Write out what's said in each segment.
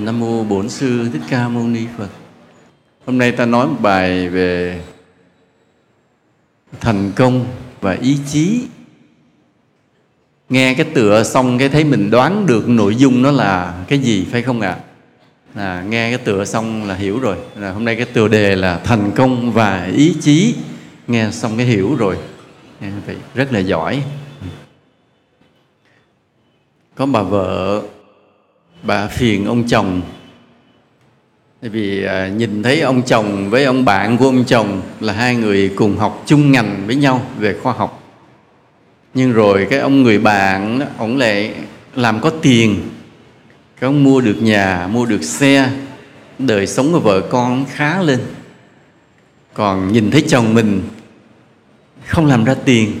Nam mô Bổn sư Thích Ca Mâu Ni Phật. Hôm nay ta nói một bài về thành công và ý chí. Nghe cái tựa xong cái thấy mình đoán được nội dung nó là cái gì phải không ạ? À? À, nghe cái tựa xong là hiểu rồi. À, hôm nay cái tựa đề là thành công và ý chí. Nghe xong cái hiểu rồi. Nghe vậy rất là giỏi. Có bà vợ bà phiền ông chồng. Tại vì à, nhìn thấy ông chồng với ông bạn của ông chồng là hai người cùng học chung ngành với nhau về khoa học. Nhưng rồi cái ông người bạn ông lại làm có tiền. Cái ông mua được nhà mua được xe đời sống của vợ con khá lên. Còn nhìn thấy chồng mình không làm ra tiền.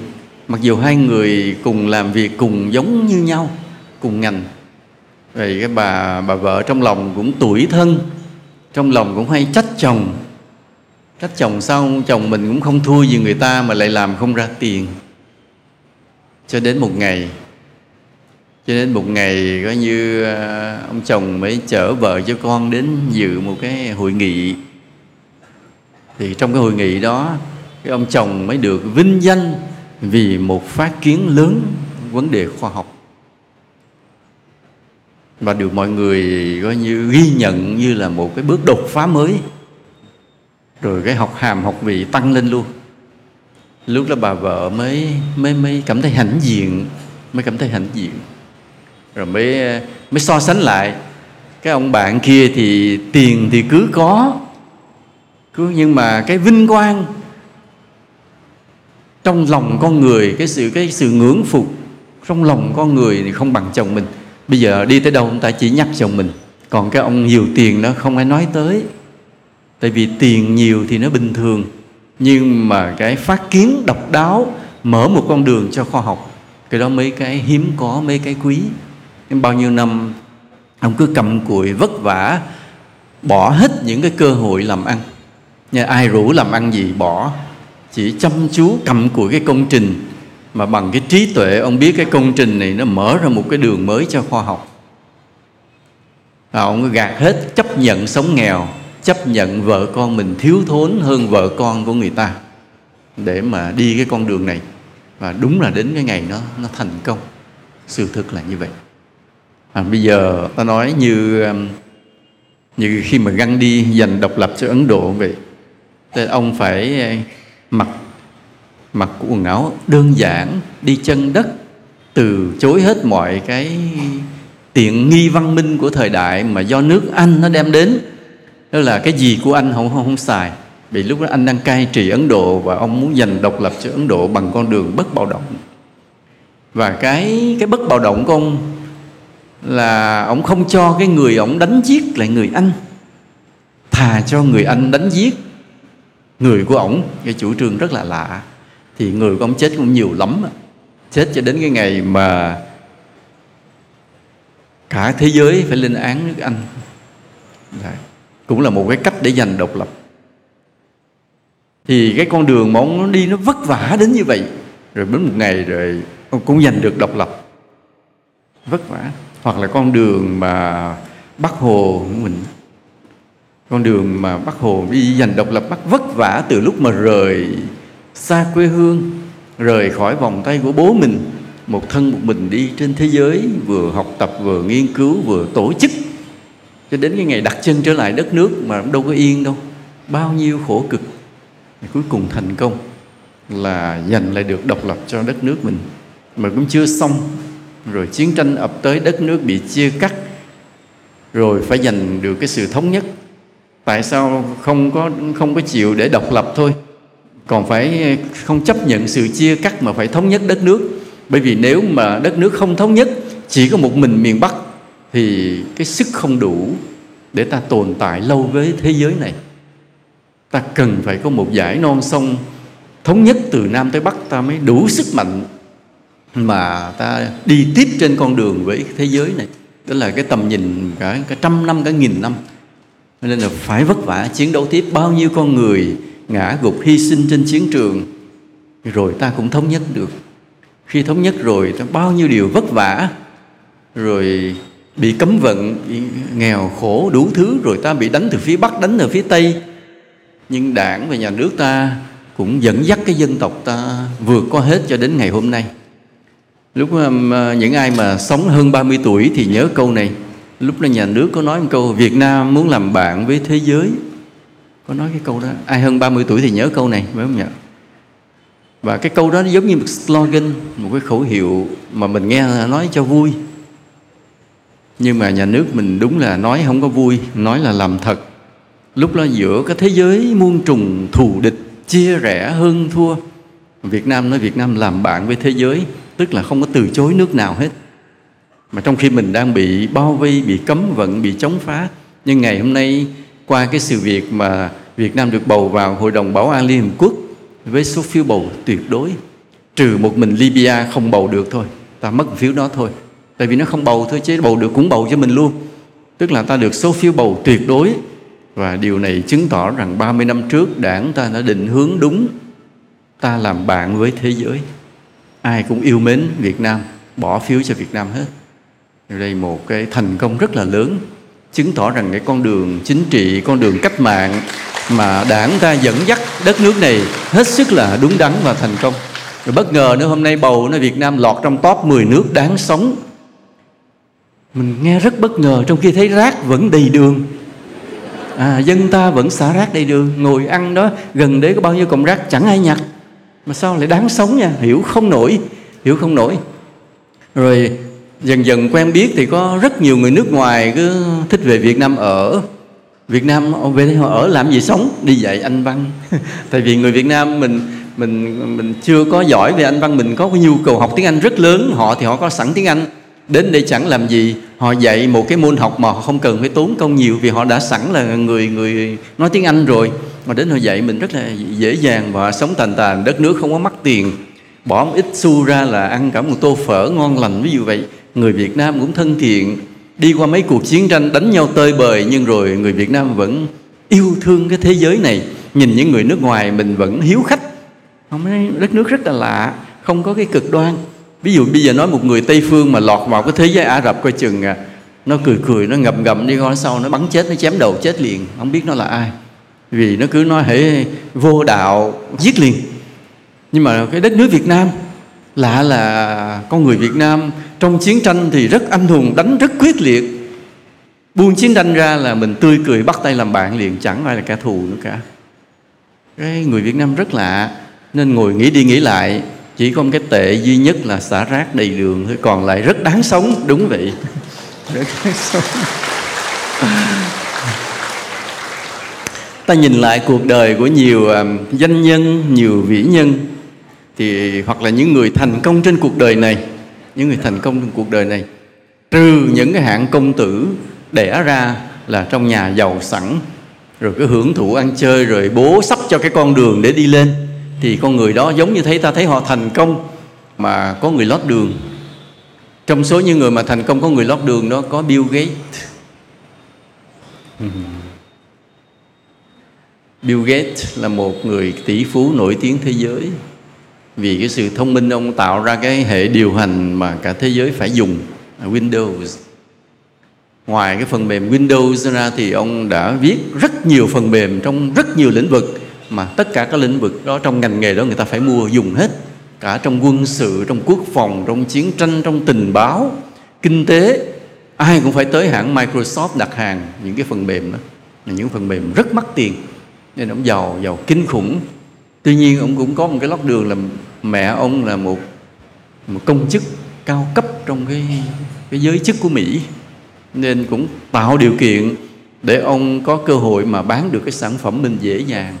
Mặc dù hai người cùng làm việc cùng giống như nhau cùng ngành vậy cái bà bà vợ trong lòng cũng tuổi thân, trong lòng cũng hay trách chồng. Trách chồng xong chồng mình cũng không thua gì người ta mà lại làm không ra tiền. Cho đến một ngày, cho đến một ngày coi như à, ông chồng mới chở vợ cho con đến dự một cái hội nghị. Thì trong cái hội nghị đó, cái ông chồng mới được vinh danh vì một phát kiến lớn, vấn đề khoa học và được mọi người coi như ghi nhận như là một cái bước đột phá mới. Rồi cái học hàm học vị tăng lên luôn. Lúc đó bà vợ mới mới mới cảm thấy hãnh diện, mới cảm thấy hãnh diện. Rồi mới mới so sánh lại. Cái ông bạn kia thì tiền thì cứ có. Cứ nhưng mà cái vinh quang trong lòng con người, cái sự cái sự ngưỡng phục trong lòng con người thì không bằng chồng mình bây giờ đi tới đâu chúng ta chỉ nhắc chồng mình. Còn cái ông nhiều tiền đó không ai nói tới. Tại vì tiền nhiều thì nó bình thường. Nhưng mà cái phát kiến độc đáo mở một con đường cho khoa học, cái đó mấy cái hiếm có, mấy cái quý. Nhưng bao nhiêu năm, ông cứ cầm cụi vất vả, bỏ hết những cái cơ hội làm ăn. Nhà ai rủ làm ăn gì bỏ, chỉ chăm chú cầm cụi cái công trình mà bằng cái trí tuệ ông biết cái công trình này nó mở ra một cái đường mới cho khoa học. Và ông gạt hết chấp nhận sống nghèo chấp nhận vợ con mình thiếu thốn hơn vợ con của người ta để mà đi cái con đường này. Và đúng là đến cái ngày nó nó thành công. Sự thực là như vậy. À, bây giờ ta nói như um, như khi mà Gandhi giành độc lập cho Ấn Độ vậy thì ông phải uh, mặc mặc quần áo đơn giản đi chân đất từ chối hết mọi cái tiện nghi văn minh của thời đại mà do nước Anh nó đem đến. Đó là cái gì của anh không không, không xài. Vì lúc đó anh đang cai trị Ấn Độ và ông muốn giành độc lập cho Ấn Độ bằng con đường bất bạo động. Và cái cái bất bạo động của ông là ông không cho cái người ông đánh giết lại người Anh. Thà cho người Anh đánh giết người của ổng cái chủ trương rất là lạ thì người của ông chết cũng nhiều lắm chết cho đến cái ngày mà cả thế giới phải lên án nước Anh. Đấy. cũng là một cái cách để giành độc lập. Thì cái con đường mà ông nó đi nó vất vả đến như vậy. Rồi đến một ngày rồi ông cũng giành được độc lập. Vất vả. Hoặc là con đường mà Bắc Hồ của mình. Con đường mà Bắc Hồ đi giành độc lập bắt vất vả từ lúc mà rời xa quê hương, rời khỏi vòng tay của bố mình, một thân một mình đi trên thế giới, vừa học tập, vừa nghiên cứu, vừa tổ chức. Cho đến cái ngày đặt chân trở lại đất nước mà đâu có yên đâu, bao nhiêu khổ cực. Cuối cùng thành công là giành lại được độc lập cho đất nước mình. Mà cũng chưa xong, rồi chiến tranh ập tới, đất nước bị chia cắt, rồi phải giành được cái sự thống nhất. Tại sao không có không có chịu để độc lập thôi? Còn phải không chấp nhận sự chia cắt mà phải thống nhất đất nước. Bởi vì nếu mà đất nước không thống nhất, chỉ có một mình miền Bắc, thì cái sức không đủ để ta tồn tại lâu với thế giới này. Ta cần phải có một giải non sông thống nhất từ Nam tới Bắc, ta mới đủ sức mạnh mà ta đi tiếp trên con đường với thế giới này. Đó là cái tầm nhìn cả cả trăm năm, cả nghìn năm. Nên là phải vất vả chiến đấu tiếp. Bao nhiêu con người ngã gục hy sinh trên chiến trường, rồi ta cũng thống nhất được. Khi thống nhất rồi, ta bao nhiêu điều vất vả, rồi bị cấm vận, bị nghèo khổ đủ thứ, rồi ta bị đánh từ phía bắc, đánh từ phía tây. Nhưng đảng và nhà nước ta cũng dẫn dắt cái dân tộc ta vượt qua hết cho đến ngày hôm nay. Lúc um, à, những ai mà sống hơn 30 tuổi thì nhớ câu này. Lúc đó nhà nước có nói một câu, Việt Nam muốn làm bạn với thế giới có nói cái câu đó. Ai hơn 30 tuổi thì nhớ câu này, phải không nhỉ? Và cái câu đó nó giống như một slogan, một cái khẩu hiệu mà mình nghe nói cho vui. Nhưng mà nhà nước mình đúng là nói không có vui, nói là làm thật. Lúc đó giữa cái thế giới muôn trùng thù địch, chia rẽ hơn thua. Việt Nam nói Việt Nam làm bạn với thế giới, tức là không có từ chối nước nào hết. Mà trong khi mình đang bị bao vây, bị cấm vận, bị chống phá, nhưng ngày hôm nay qua cái sự việc mà Việt Nam được bầu vào Hội đồng Bảo an Liên Hợp Quốc với số phiếu bầu tuyệt đối, trừ một mình Libya không bầu được thôi. Ta mất phiếu đó thôi. Tại vì nó không bầu thôi, chứ bầu được cũng bầu cho mình luôn. Tức là ta được số phiếu bầu tuyệt đối. Và điều này chứng tỏ rằng 30 năm trước, đảng ta đã định hướng đúng. Ta làm bạn với thế giới. Ai cũng yêu mến Việt Nam, bỏ phiếu cho Việt Nam hết. Đây một cái thành công rất là lớn chứng tỏ rằng cái con đường chính trị con đường cách mạng mà đảng ta dẫn dắt đất nước này hết sức là đúng đắn và thành công. Rồi bất ngờ nữa hôm nay bầu nó Việt Nam lọt trong top 10 nước đáng sống. Mình nghe rất bất ngờ trong khi thấy rác vẫn đầy đường. À, dân ta vẫn xả rác đầy đường ngồi ăn đó gần đấy có bao nhiêu cọng rác chẳng ai nhặt. Mà sao lại đáng sống nha? Hiểu không nổi hiểu không nổi. Rồi dần dần quen biết thì có rất nhiều người nước ngoài cứ thích về Việt Nam ở. Việt Nam về đây họ ở làm gì sống? Đi dạy anh văn. Tại vì người Việt Nam mình mình mình chưa có giỏi về anh văn, mình có cái nhu cầu học tiếng Anh rất lớn. Họ thì họ có sẵn tiếng Anh. Đến đây chẳng làm gì. Họ dạy một cái môn học mà họ không cần phải tốn công nhiều vì họ đã sẵn là người người nói tiếng Anh rồi. Mà đến họ dạy mình rất là dễ dàng và sống tàn tàn. Đất nước không có mắc tiền. Bỏ một ít xu ra là ăn cả một tô phở ngon lành, ví dụ vậy người Việt Nam cũng thân thiện, đi qua mấy cuộc chiến tranh đánh nhau tơi bời, nhưng rồi người Việt Nam vẫn yêu thương cái thế giới này. Nhìn những người nước ngoài mình vẫn hiếu khách. Không đất nước rất là lạ, không có cái cực đoan. Ví dụ bây giờ nói một người tây phương mà lọt vào cái thế giới ả rập coi chừng à nó cười cười, nó ngậm ngậm đi, coi sau nó bắn chết, nó chém đầu chết liền. Không biết nó là ai. Vì nó cứ nói, hễ, vô đạo, giết liền. Nhưng mà cái đất nước việt nam lạ là con người việt nam trong chiến tranh thì rất anh hùng đánh rất quyết liệt. Buông chiến tranh ra là mình tươi cười bắt tay làm bạn liền chẳng ai là kẻ thù nữa cả. Cái người việt nam rất lạ nên ngồi nghĩ đi nghĩ lại chỉ có một cái tệ duy nhất là xả rác đầy đường thôi còn lại rất đáng sống đúng vậy. Rất đáng sống. Ta nhìn lại cuộc đời của nhiều um, danh nhân nhiều vĩ nhân thì, hoặc là những người thành công trên cuộc đời này, những người thành công trong cuộc đời này, trừ những cái hạng công tử đẻ ra là trong nhà giàu sẵn, rồi cứ hưởng thụ ăn chơi, rồi bố sắp cho cái con đường để đi lên, thì con người đó giống như thấy ta, thấy họ thành công mà có người lót đường. Trong số những người mà thành công có người lót đường đó có Bill Gates. Bill Gates là một người tỷ phú nổi tiếng thế giới vì cái sự thông minh ông tạo ra cái hệ điều hành mà cả thế giới phải dùng Windows. Ngoài cái phần mềm Windows ra thì ông đã viết rất nhiều phần mềm trong rất nhiều lĩnh vực, mà tất cả các lĩnh vực đó trong ngành nghề đó người ta phải mua dùng hết. Cả trong quân sự, trong quốc phòng, trong chiến tranh, trong tình báo, kinh tế, ai cũng phải tới hãng Microsoft đặt hàng những cái phần mềm đó. Là những phần mềm rất mắc tiền. Nên ông giàu giàu kinh khủng tuy nhiên ông cũng có một cái lót đường là mẹ ông là một một công chức cao cấp trong cái cái giới chức của Mỹ. Nên cũng tạo điều kiện để ông có cơ hội mà bán được cái sản phẩm mình dễ dàng.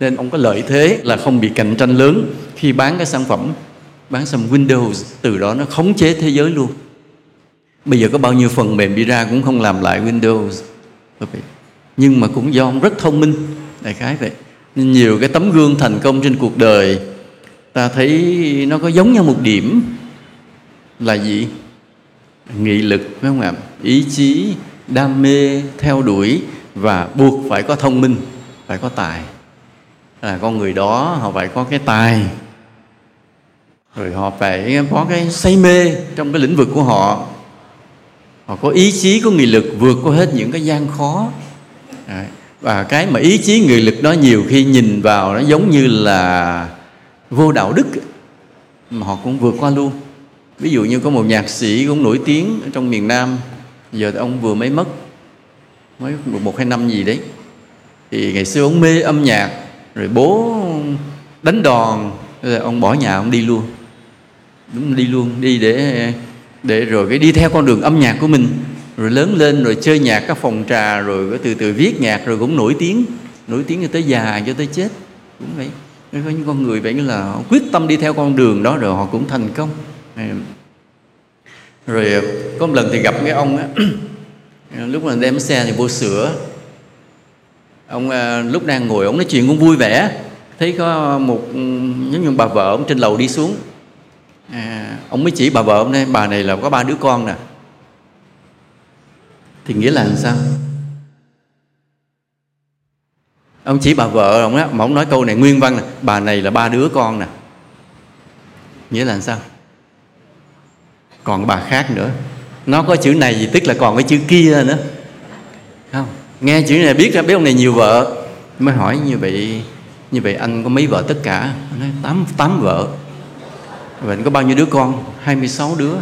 Nên ông có lợi thế là không bị cạnh tranh lớn khi bán cái sản phẩm, bán sầm Windows, từ đó nó khống chế thế giới luôn. Bây giờ có bao nhiêu phần mềm đi ra cũng không làm lại Windows. Nhưng mà cũng do ông rất thông minh, đại khái vậy nhiều cái tấm gương thành công trên cuộc đời, ta thấy nó có giống nhau một điểm. Là gì? Nghị lực, phải không ạ? Ý chí, đam mê, theo đuổi và buộc phải có thông minh, phải có tài. Là con người đó, họ phải có cái tài. Rồi họ phải có cái say mê trong cái lĩnh vực của họ. Họ có ý chí, có nghị lực vượt qua hết những cái gian khó. Đấy và cái mà ý chí người lực đó nhiều khi nhìn vào nó giống như là vô đạo đức mà họ cũng vượt qua luôn. Ví dụ như có một nhạc sĩ cũng nổi tiếng ở trong miền Nam giờ ông vừa mới mất mới một, một hai năm gì đấy. Thì ngày xưa ông mê âm nhạc rồi bố đánh đòn rồi ông bỏ nhà ông đi luôn. Đúng đi luôn đi để để rồi cái đi theo con đường âm nhạc của mình rồi lớn lên rồi chơi nhạc các phòng trà rồi từ từ viết nhạc rồi cũng nổi tiếng. Nổi tiếng cho tới già cho tới chết. Cũng vậy. Có những con người vậy là họ quyết tâm đi theo con đường đó rồi họ cũng thành công. Rồi ờ, có một lần thì gặp cái ông á lúc mà đem xe thì vô sửa. Ông ờ, lúc đang ngồi ông nói chuyện cũng vui vẻ. Thấy có một ừ, giống như bà vợ ông trên lầu đi xuống. À, ông mới chỉ bà vợ ông đây bà này là có ba đứa con nè thì nghĩa là làm sao? Ông chỉ bà vợ ông á, mà ông nói câu này nguyên văn nè, bà này là ba đứa con nè. Nghĩa là làm sao? Còn bà khác nữa. Nó có chữ này thì tức là còn cái chữ kia nữa. Không, nghe chữ này biết ra biết ông này nhiều vợ. Mới hỏi như vậy như vậy anh có mấy vợ tất cả? Anh nói, tám tám vợ. Vậy anh có bao nhiêu đứa con? 26 đứa.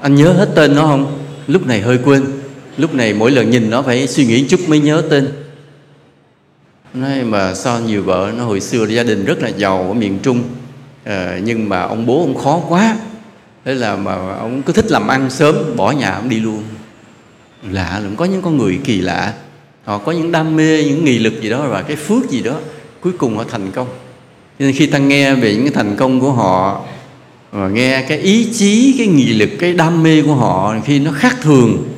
Anh nhớ hết tên nó không? Lúc này hơi quên. Lúc này mỗi lần nhìn nó phải suy nghĩ chút mới nhớ tên. Nói mà sao nhiều vợ nó hồi xưa gia đình rất là giàu ở miền trung. À, nhưng mà ông bố ông khó quá. Thế là mà ông cứ thích làm ăn sớm bỏ nhà ông đi luôn. Lạ lắm có những con người kỳ lạ. Họ có những đam mê những nghị lực gì đó và cái phước gì đó cuối cùng họ thành công. Nên khi ta nghe về những cái thành công của họ và nghe cái ý chí, cái nghị lực, cái đam mê của họ khi nó khác thường.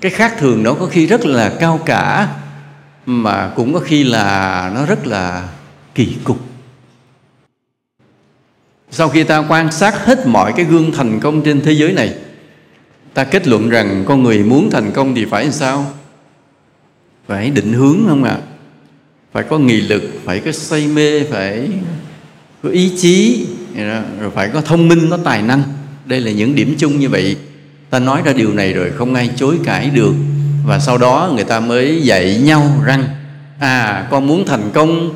Cái khác thường đó có khi rất là cao cả, mà cũng có khi là nó rất là kỳ cục. Sau khi ta quan sát hết mọi cái gương thành công trên thế giới này, ta kết luận rằng con người muốn thành công thì phải làm sao? Phải định hướng không ạ? À? phải có nghị lực, phải có say mê, phải có ý chí rồi phải có thông minh có tài năng. Đây là những điểm chung như vậy. Ta nói ra điều này rồi không ai chối cãi được. Và sau đó người ta mới dạy nhau rằng à con muốn thành công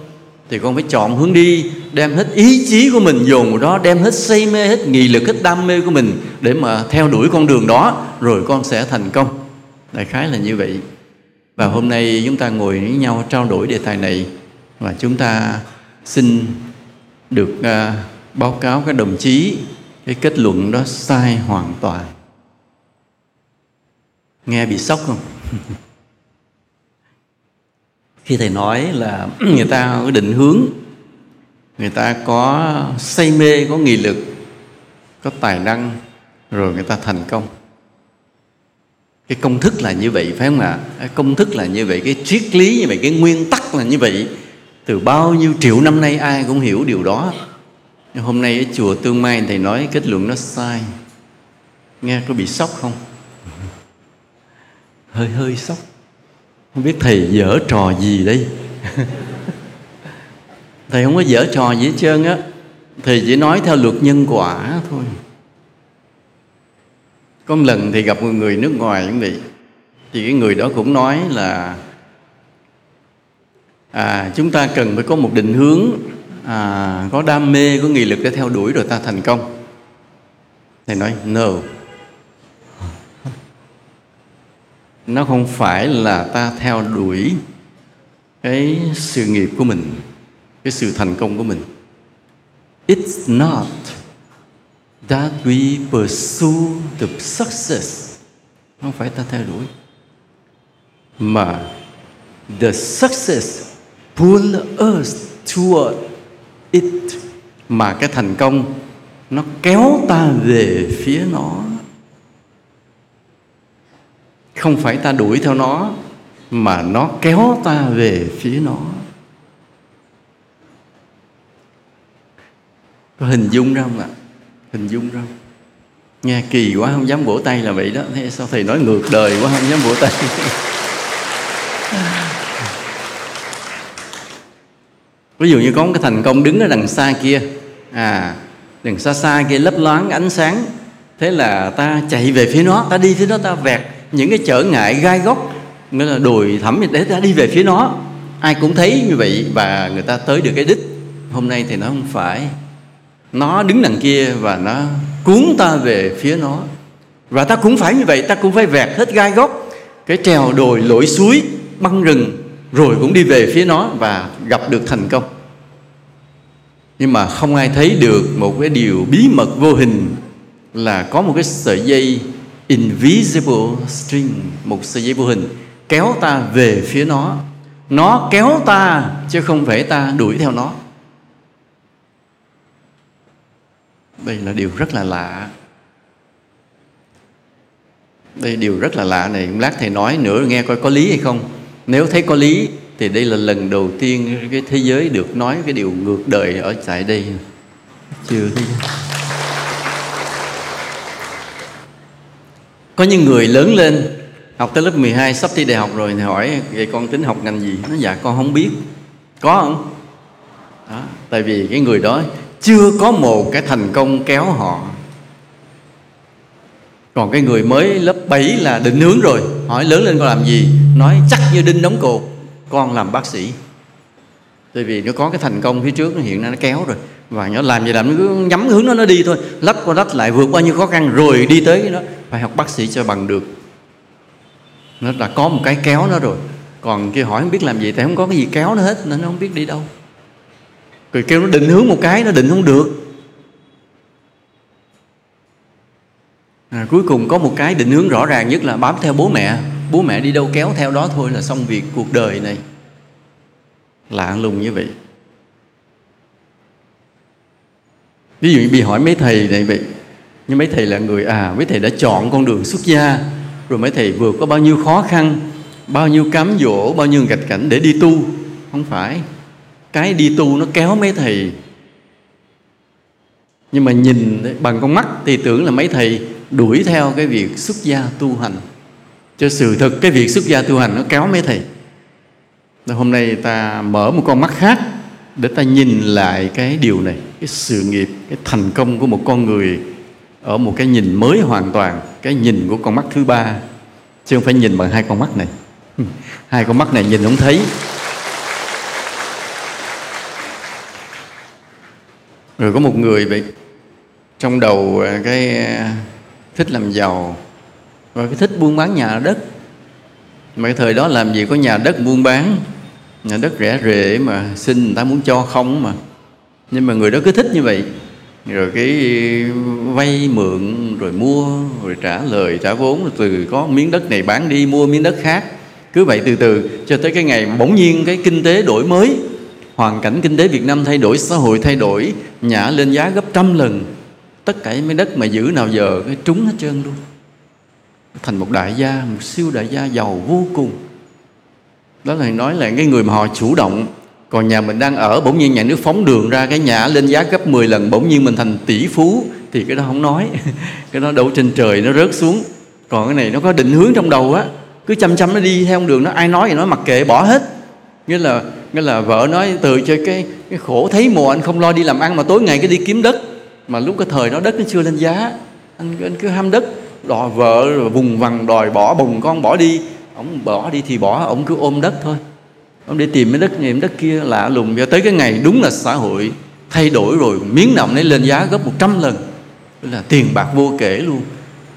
thì con phải chọn hướng đi đem hết ý chí của mình dồn vào đó đem hết say mê hết nghị lực hết đam mê của mình để mà theo đuổi con đường đó rồi con sẽ thành công. Đại khái là như vậy. Và hôm nay chúng ta ngồi với nhau trao đổi đề tài này. Và chúng ta xin được uh, báo cáo các đồng chí, cái kết luận đó sai hoàn toàn. Nghe bị sốc không? Khi thầy nói là người ta có định hướng, người ta có say mê, có nghị lực, có tài năng, rồi người ta thành công. Cái công thức là như vậy, phải không ạ? À? công thức là như vậy, cái triết lý như vậy, cái nguyên tắc là như vậy. Từ bao nhiêu triệu năm nay ai cũng hiểu điều đó hôm nay ở chùa tương mai thầy nói kết luận nó sai. Nghe có bị sốc không? Hơi hơi sốc. Không biết thầy dở trò gì đây? Thầy không có dở trò gì hết trơn á. Thầy chỉ nói theo luật nhân quả thôi. Có một lần thì gặp một người nước ngoài cũng vậy thì cái người đó cũng nói là à, chúng ta cần phải có một định hướng à, có đam mê có nghị lực để theo đuổi rồi ta thành công. Thầy nói no. Nó không phải là ta theo đuổi cái sự nghiệp của mình cái sự thành công của mình. It's not that we pursue the success. Không phải ta theo đuổi mà the success pull us toward ít mà cái thành công nó kéo ta về phía nó. Không phải ta đuổi theo nó, mà nó kéo ta về phía nó. Có hình dung ra không ạ? Hình dung ra không? Nghe kỳ quá, không dám vỗ tay là vậy đó. Thế sao thầy nói ngược đời quá, không dám vỗ tay? Ví dụ như có một cái thành công đứng ở đằng xa kia. À đằng xa xa kia lấp loáng ánh sáng. Thế là ta chạy về phía nó ta đi phía nó, ta vẹt những cái trở ngại gai góc. Nghĩa là đồi thẳm để ta đi về phía nó. Ai cũng thấy như vậy và người ta tới được cái đích. Hôm nay thì nó không phải. Nó đứng đằng kia và nó cuốn ta về phía nó. Và ta cũng phải như vậy ta cũng phải vẹt hết gai góc. Cái trèo đồi lội suối băng rừng rồi cũng đi về phía nó và gặp được thành công. Nhưng mà không ai thấy được một cái điều bí mật vô hình là có một cái sợi dây invisible string, một sợi dây vô hình kéo ta về phía nó. Nó kéo ta chứ không phải ta đuổi theo nó. Đây là điều rất là lạ. Đây điều rất là lạ này. Lát thầy nói nữa, nghe coi có lý hay không nếu thấy có lý thì đây là lần đầu tiên cái thế giới được nói cái điều ngược đời ở tại đây. Chưa thấy có những người lớn lên học tới lớp 12 sắp thi đại học rồi thì hỏi vậy con tính học ngành gì? Nó dạ con không biết. Có không? Đó, tại vì cái người đó chưa có một cái thành công kéo họ. Còn cái người mới lớp 7 là định hướng rồi. Hỏi lớn lên con làm gì? Nói chắc như đinh đóng cột con làm bác sĩ. Tại vì nó có cái thành công phía trước nó hiện ra nó kéo rồi. Và nó làm gì làm nó cứ nhắm hướng nó nó đi thôi. Lách qua lách lại vượt qua những khó khăn rồi đi tới nó phải học bác sĩ cho bằng được. Nó đã có một cái kéo nó rồi. Còn kia hỏi không biết làm gì thì không có cái gì kéo nó hết nên nó không biết đi đâu. Rồi kêu nó định hướng một cái nó định không được. À, cuối cùng có một cái định hướng rõ ràng nhất là bám theo bố mẹ bố mẹ đi đâu kéo theo đó thôi là xong việc cuộc đời này. Lạ lùng như vậy. Ví dụ như bị hỏi mấy thầy này vậy nhưng mấy thầy là người à mấy thầy đã chọn con đường xuất gia, rồi mấy thầy vượt có bao nhiêu khó khăn, bao nhiêu cám dỗ, bao nhiêu gạch cảnh để đi tu. Không phải, cái đi tu nó kéo mấy thầy. Nhưng mà nhìn bằng con mắt thì tưởng là mấy thầy đuổi theo cái việc xuất gia tu hành cho sự thực cái việc xuất gia tu hành nó kéo mấy thầy. Hôm nay ta mở một con mắt khác để ta nhìn lại cái điều này, cái sự nghiệp, cái thành công của một con người ở một cái nhìn mới hoàn toàn, cái nhìn của con mắt thứ ba. Chứ không phải nhìn bằng hai con mắt này. Hai con mắt này nhìn không thấy. Rồi có một người vậy trong đầu à, cái à, thích làm giàu và cái thích buôn bán nhà đất. Mà cái thời đó làm gì có nhà đất buôn bán. Nhà đất rẻ rễ mà xin người ta muốn cho không mà. Nhưng mà người đó cứ thích như vậy. Rồi cái vay mượn, rồi mua, rồi trả lời, trả vốn, rồi từ có miếng đất này bán đi, mua miếng đất khác. Cứ vậy từ từ, cho tới cái ngày bỗng nhiên cái kinh tế đổi mới. Hoàn cảnh kinh tế Việt Nam thay đổi, xã hội thay đổi, nhả lên giá gấp trăm lần. Tất cả mấy đất mà giữ nào giờ, cái trúng hết trơn luôn thành một đại gia một siêu đại gia giàu vô cùng. Đó là nói là cái người mà họ chủ động còn nhà mình đang ở bỗng nhiên nhà nước phóng đường ra cái nhà lên giá gấp 10 lần bỗng nhiên mình thành tỷ phú thì cái đó không nói. Cái đó đổ trên trời nó rớt xuống. Còn cái này nó có định hướng trong đầu á cứ chăm chăm nó đi theo đường nó ai nói thì nó mặc kệ bỏ hết. Nghĩa là nghĩa là vợ nói từ cho cái cái khổ thấy mùa anh không lo đi làm ăn mà tối ngày cái đi kiếm đất. Mà lúc cái thời đó đất nó chưa lên giá anh, anh cứ ham đất đòi vợ vùng vằng đòi bỏ bùng con bỏ đi. Ông bỏ đi thì bỏ, ông cứ ôm đất thôi. Ông đi tìm cái đất này, đất kia, lạ lùng. Cho tới cái ngày đúng là xã hội thay đổi rồi, miếng nào nấy lên giá gấp 100 lần. Tức là tiền bạc vô kể luôn.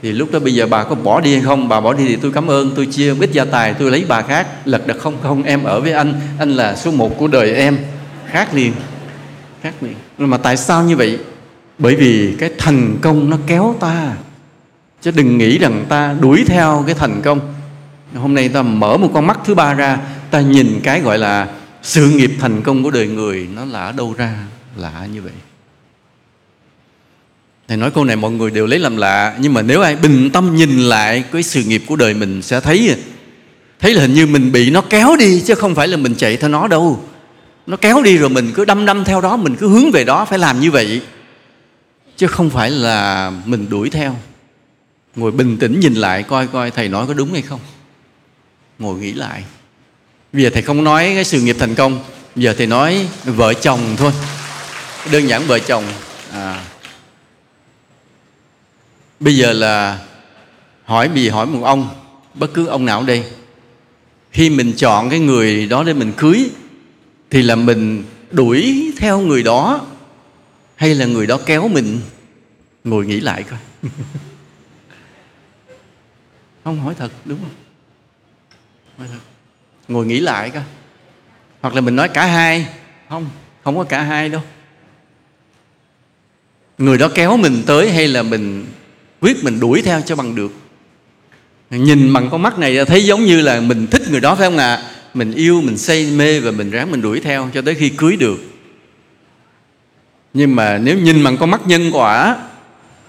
Thì lúc đó bây giờ bà có bỏ đi hay không? Bà bỏ đi thì tôi cảm ơn, tôi chia ít gia tài, tôi lấy bà khác. Lật đật không không, em ở với anh. Anh là số một của đời em. Khác liền khác liền. Mà tại sao như vậy? Bởi vì cái thành công nó kéo ta chứ đừng nghĩ rằng ta đuổi theo cái thành công. Hôm nay ta mở một con mắt thứ ba ra, ta nhìn cái gọi là sự nghiệp thành công của đời người, nó là ở đâu ra lạ như vậy. Thầy nói câu này mọi người đều lấy làm lạ, nhưng mà nếu ai bình tâm nhìn lại cái sự nghiệp của đời mình sẽ thấy thấy là hình như mình bị nó kéo đi, chứ không phải là mình chạy theo nó đâu. Nó kéo đi rồi mình cứ đâm đâm theo đó, mình cứ hướng về đó, phải làm như vậy. Chứ không phải là mình đuổi theo ngồi bình tĩnh nhìn lại coi coi thầy nói có đúng hay không. Ngồi nghĩ lại. Bây giờ thầy không nói cái sự nghiệp thành công. Giờ thầy nói vợ chồng thôi. Đơn giản vợ chồng. À, bây giờ là hỏi bị hỏi một ông bất cứ ông nào đây. Khi mình chọn cái người đó để mình cưới thì là mình đuổi theo người đó hay là người đó kéo mình? Ngồi nghĩ lại coi. không, hỏi thật, đúng không? Hỏi thật. ngồi nghĩ lại coi. Hoặc là mình nói cả hai. Không không có cả hai đâu. Người đó kéo mình tới hay là mình quyết mình đuổi theo cho bằng được? Nhìn bằng con mắt này thấy giống như là mình thích người đó, phải không ạ? À? mình yêu, mình say mê và mình ráng mình đuổi theo cho tới khi cưới được. Nhưng mà nếu nhìn bằng con mắt nhân quả,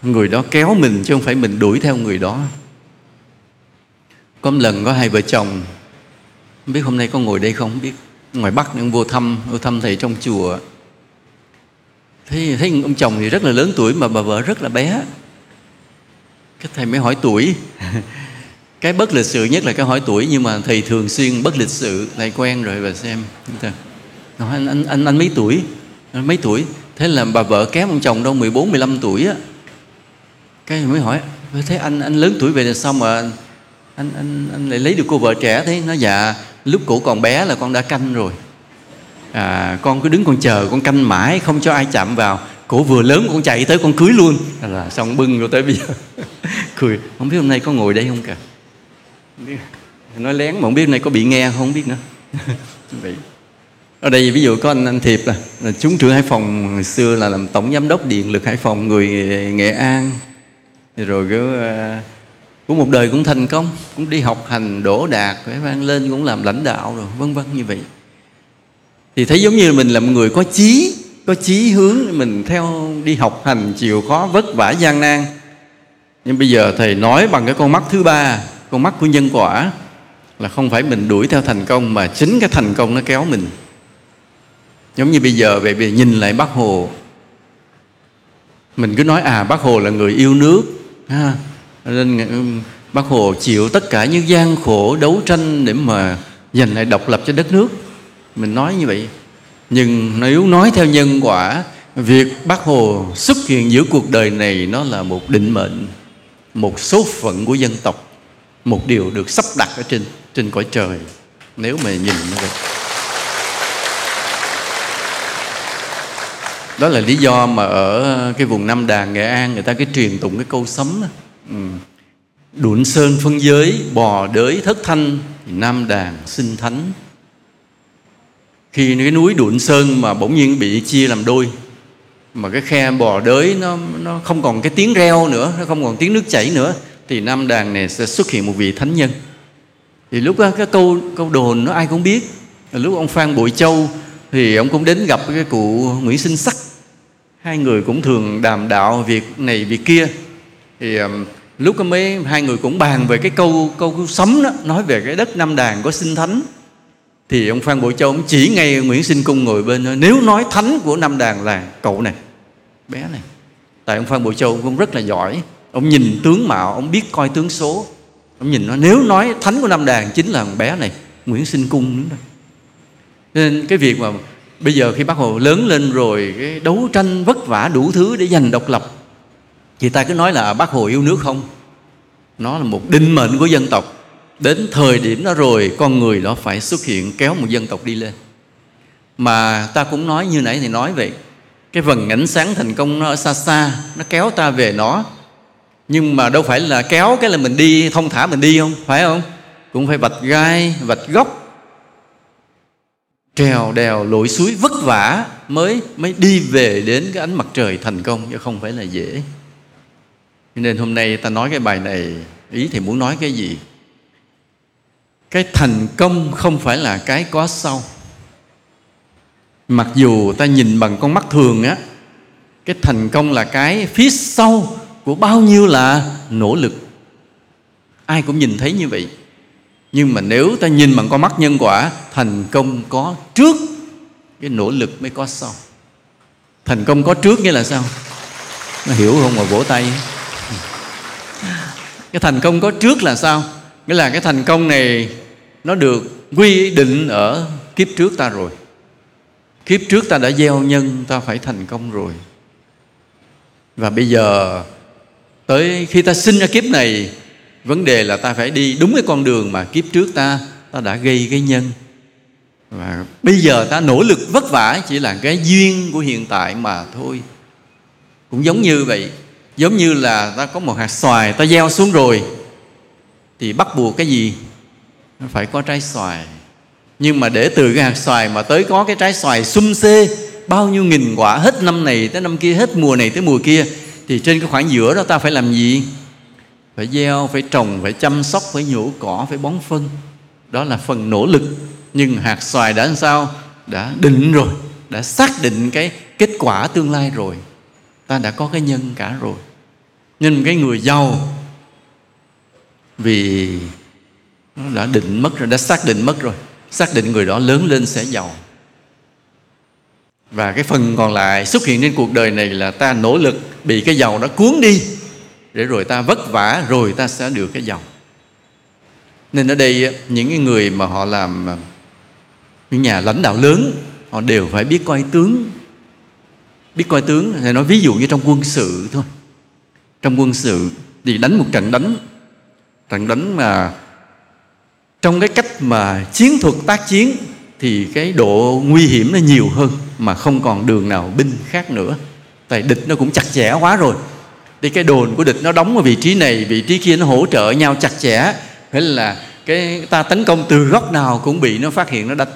người đó kéo mình chứ không phải mình đuổi theo người đó có một lần có hai vợ chồng. Không biết hôm nay có ngồi đây không, không biết. Ngoài bắc nhưng vô thăm vô thăm thầy trong chùa. Thấy thấy ông chồng thì rất là lớn tuổi mà bà vợ rất là bé. Cái thầy mới hỏi tuổi. Cái bất lịch sự nhất là cái hỏi tuổi nhưng mà thầy thường xuyên bất lịch sự lại quen rồi và xem. Nói anh anh anh anh mấy tuổi? Anh mấy tuổi? Thế là bà vợ kém ông chồng đâu 14 15 tuổi á. Cái mới hỏi thế anh anh lớn tuổi về là sao mà anh anh anh lại lấy được cô vợ trẻ thế. Nó dạ lúc cổ còn bé là con đã canh rồi. À, con cứ đứng con chờ con canh mãi không cho ai chạm vào. Cổ vừa lớn con chạy tới con cưới luôn. Là xong bưng rồi tới bây giờ. Cười. Không biết hôm nay có ngồi đây không cả nói lén mà không biết hôm nay có bị nghe không biết nữa. Vậy. Ở đây ví dụ có anh anh thiệp là, là chúng trưởng hải phòng hồi xưa là làm tổng giám đốc điện lực hải phòng người nghệ an. Rồi cứ uh, ờ, cũng một đời cũng thành công, cũng đi học hành, đổ đạt phải vang lên, cũng làm lãnh đạo rồi, vân vân như vậy. Thì thấy giống như mình là một người có chí có chí hướng, mình theo đi học hành, chịu khó, vất vả, gian nan. Nhưng bây giờ thầy nói bằng cái con mắt thứ ba, con mắt của nhân quả, là không phải mình đuổi theo thành công, mà chính cái thành công nó kéo mình. Giống như bây giờ về về nhìn lại bác hồ. Mình cứ nói à bác hồ là người yêu nước, ha nên bác hồ chịu tất cả những gian khổ đấu tranh để mà giành lại độc lập cho đất nước. Mình nói như vậy. Nhưng nếu nói theo nhân quả, việc bác hồ xuất hiện giữa cuộc đời này nó là một định mệnh, một số phận của dân tộc, một điều được sắp đặt ở trên trên cõi trời. Nếu mà nhìn nó vậy đó là lý do mà ở cái vùng Nam Đàn Nghệ An người ta cái truyền tụng cái câu sấm đó. Ừ. Đụn sơn phân giới, bò đới thất thanh Nam Đàn sinh thánh. Khi cái núi đụn sơn mà bỗng nhiên bị chia làm đôi, mà cái khe bò đới nó nó không còn cái tiếng reo nữa, nó không còn tiếng nước chảy nữa, thì nam đàn này sẽ xuất hiện một vị thánh nhân. Thì lúc đó cái câu câu đồn nó ai cũng biết. Lúc ông phan bội châu thì ông cũng đến gặp cái cụ nguyễn sinh sắc. Hai người cũng thường đàm đạo việc này việc kia thì um, lúc mới mấy hai người cũng bàn về cái câu câu sấm đó nói về cái đất nam đàn có sinh thánh. Thì ông phan bội châu ông chỉ ngay nguyễn sinh cung ngồi bên đó. nếu nói thánh của nam đàn là cậu này bé này. Tại ông phan bội châu cũng rất là giỏi. Ông nhìn tướng mạo ông biết coi tướng số. Ông nhìn nó nếu nói thánh của nam đàn chính là thằng bé này nguyễn sinh cung nữa nên cái việc mà bây giờ khi bác hồ lớn lên rồi cái đấu tranh vất vả đủ thứ để giành độc lập vì ta cứ nói là bác hồ yêu nước không? Nó là một định mệnh của dân tộc. Đến thời điểm đó rồi, con người đó phải xuất hiện kéo một dân tộc đi lên. Mà ta cũng nói như nãy thì nói vậy, cái vầng ánh sáng thành công nó ở xa xa, nó kéo ta về nó. Nhưng mà đâu phải là kéo cái là mình đi, thông thả mình đi không? Phải không? Cũng phải vạch gai, vạch gốc. Trèo đèo lội suối vất vả mới mới đi về đến cái ánh mặt trời thành công, chứ không phải là dễ nên hôm nay ta nói cái bài này, ý thì muốn nói cái gì? Cái thành công không phải là cái có sau. Mặc dù ta nhìn bằng con mắt thường á, cái thành công là cái phía sau của bao nhiêu là nỗ lực. Ai cũng nhìn thấy như vậy. Nhưng mà nếu ta nhìn bằng con mắt nhân quả, thành công có trước, cái nỗ lực mới có sau. Thành công có trước nghĩa là sao? Nó hiểu không mà vỗ tay cái thành công có trước là sao? Nghĩa là cái thành công này nó được quy định ở kiếp trước ta rồi. Kiếp trước ta đã gieo nhân, ta phải thành công rồi. Và bây giờ tới khi ta sinh ra kiếp này, vấn đề là ta phải đi đúng cái con đường mà kiếp trước ta ta đã gây cái nhân. Và bây giờ ta nỗ lực vất vả chỉ là cái duyên của hiện tại mà thôi. Cũng giống như vậy giống như là ta có một hạt xoài ta gieo xuống rồi, thì bắt buộc cái gì? Nó phải có trái xoài. Nhưng mà để từ cái hạt xoài mà tới có cái trái xoài xum xê, bao nhiêu nghìn quả hết năm này tới năm kia, hết mùa này tới mùa kia, thì trên cái khoảng giữa đó ta phải làm gì? Phải gieo, phải trồng, phải chăm sóc, phải nhổ cỏ, phải bón phân. Đó là phần nỗ lực. Nhưng hạt xoài đã làm sao? Đã định rồi. Đã xác định cái kết quả tương lai rồi ta đã có cái nhân cả rồi. Nhưng cái người giàu, vì nó đã định mất rồi, đã xác định mất rồi, xác định người đó lớn lên sẽ giàu. Và cái phần còn lại xuất hiện trên cuộc đời này là ta nỗ lực bị cái giàu đó cuốn đi, để rồi ta vất vả, rồi ta sẽ được cái giàu. Nên ở đây, những cái người mà họ làm, những nhà lãnh đạo lớn, họ đều phải biết coi tướng biết coi tướng thì nói ví dụ như trong quân sự thôi. Trong quân sự thì đánh một trận đánh trận đánh mà trong cái cách mà chiến thuật tác chiến thì cái độ nguy hiểm nó nhiều hơn mà không còn đường nào binh khác nữa. Tại địch nó cũng chặt chẽ quá rồi. Thì cái đồn của địch nó đóng ở vị trí này, vị trí kia nó hỗ trợ nhau chặt chẽ. Thế là cái ta tấn công từ góc nào cũng bị nó phát hiện nó đánh.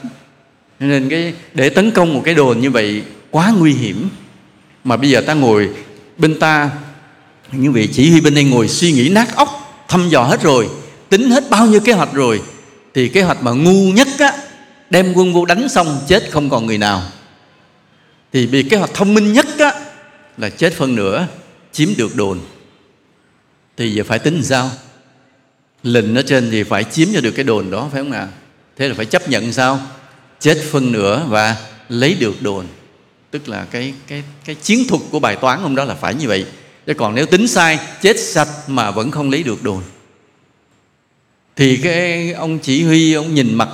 Nên cái, để tấn công một cái đồn như vậy quá nguy hiểm mà bây giờ ta ngồi bên ta, những vị chỉ huy bên đây ngồi suy nghĩ nát óc, thăm dò hết rồi, tính hết bao nhiêu kế hoạch rồi, thì kế hoạch mà ngu nhất á, đem quân vô đánh xong chết không còn người nào. Thì vì kế hoạch thông minh nhất á, là chết phân nửa, chiếm được đồn. Thì giờ phải tính làm sao? Lệnh ở trên thì phải chiếm cho được cái đồn đó, phải không ạ? Thế là phải chấp nhận sao? Chết phân nửa và lấy được đồn tức là cái cái cái chiến thuật của bài toán hôm đó là phải như vậy. Chứ còn nếu tính sai, chết sạch mà vẫn không lấy được đồn. Thì cái ông chỉ huy, ông nhìn mặt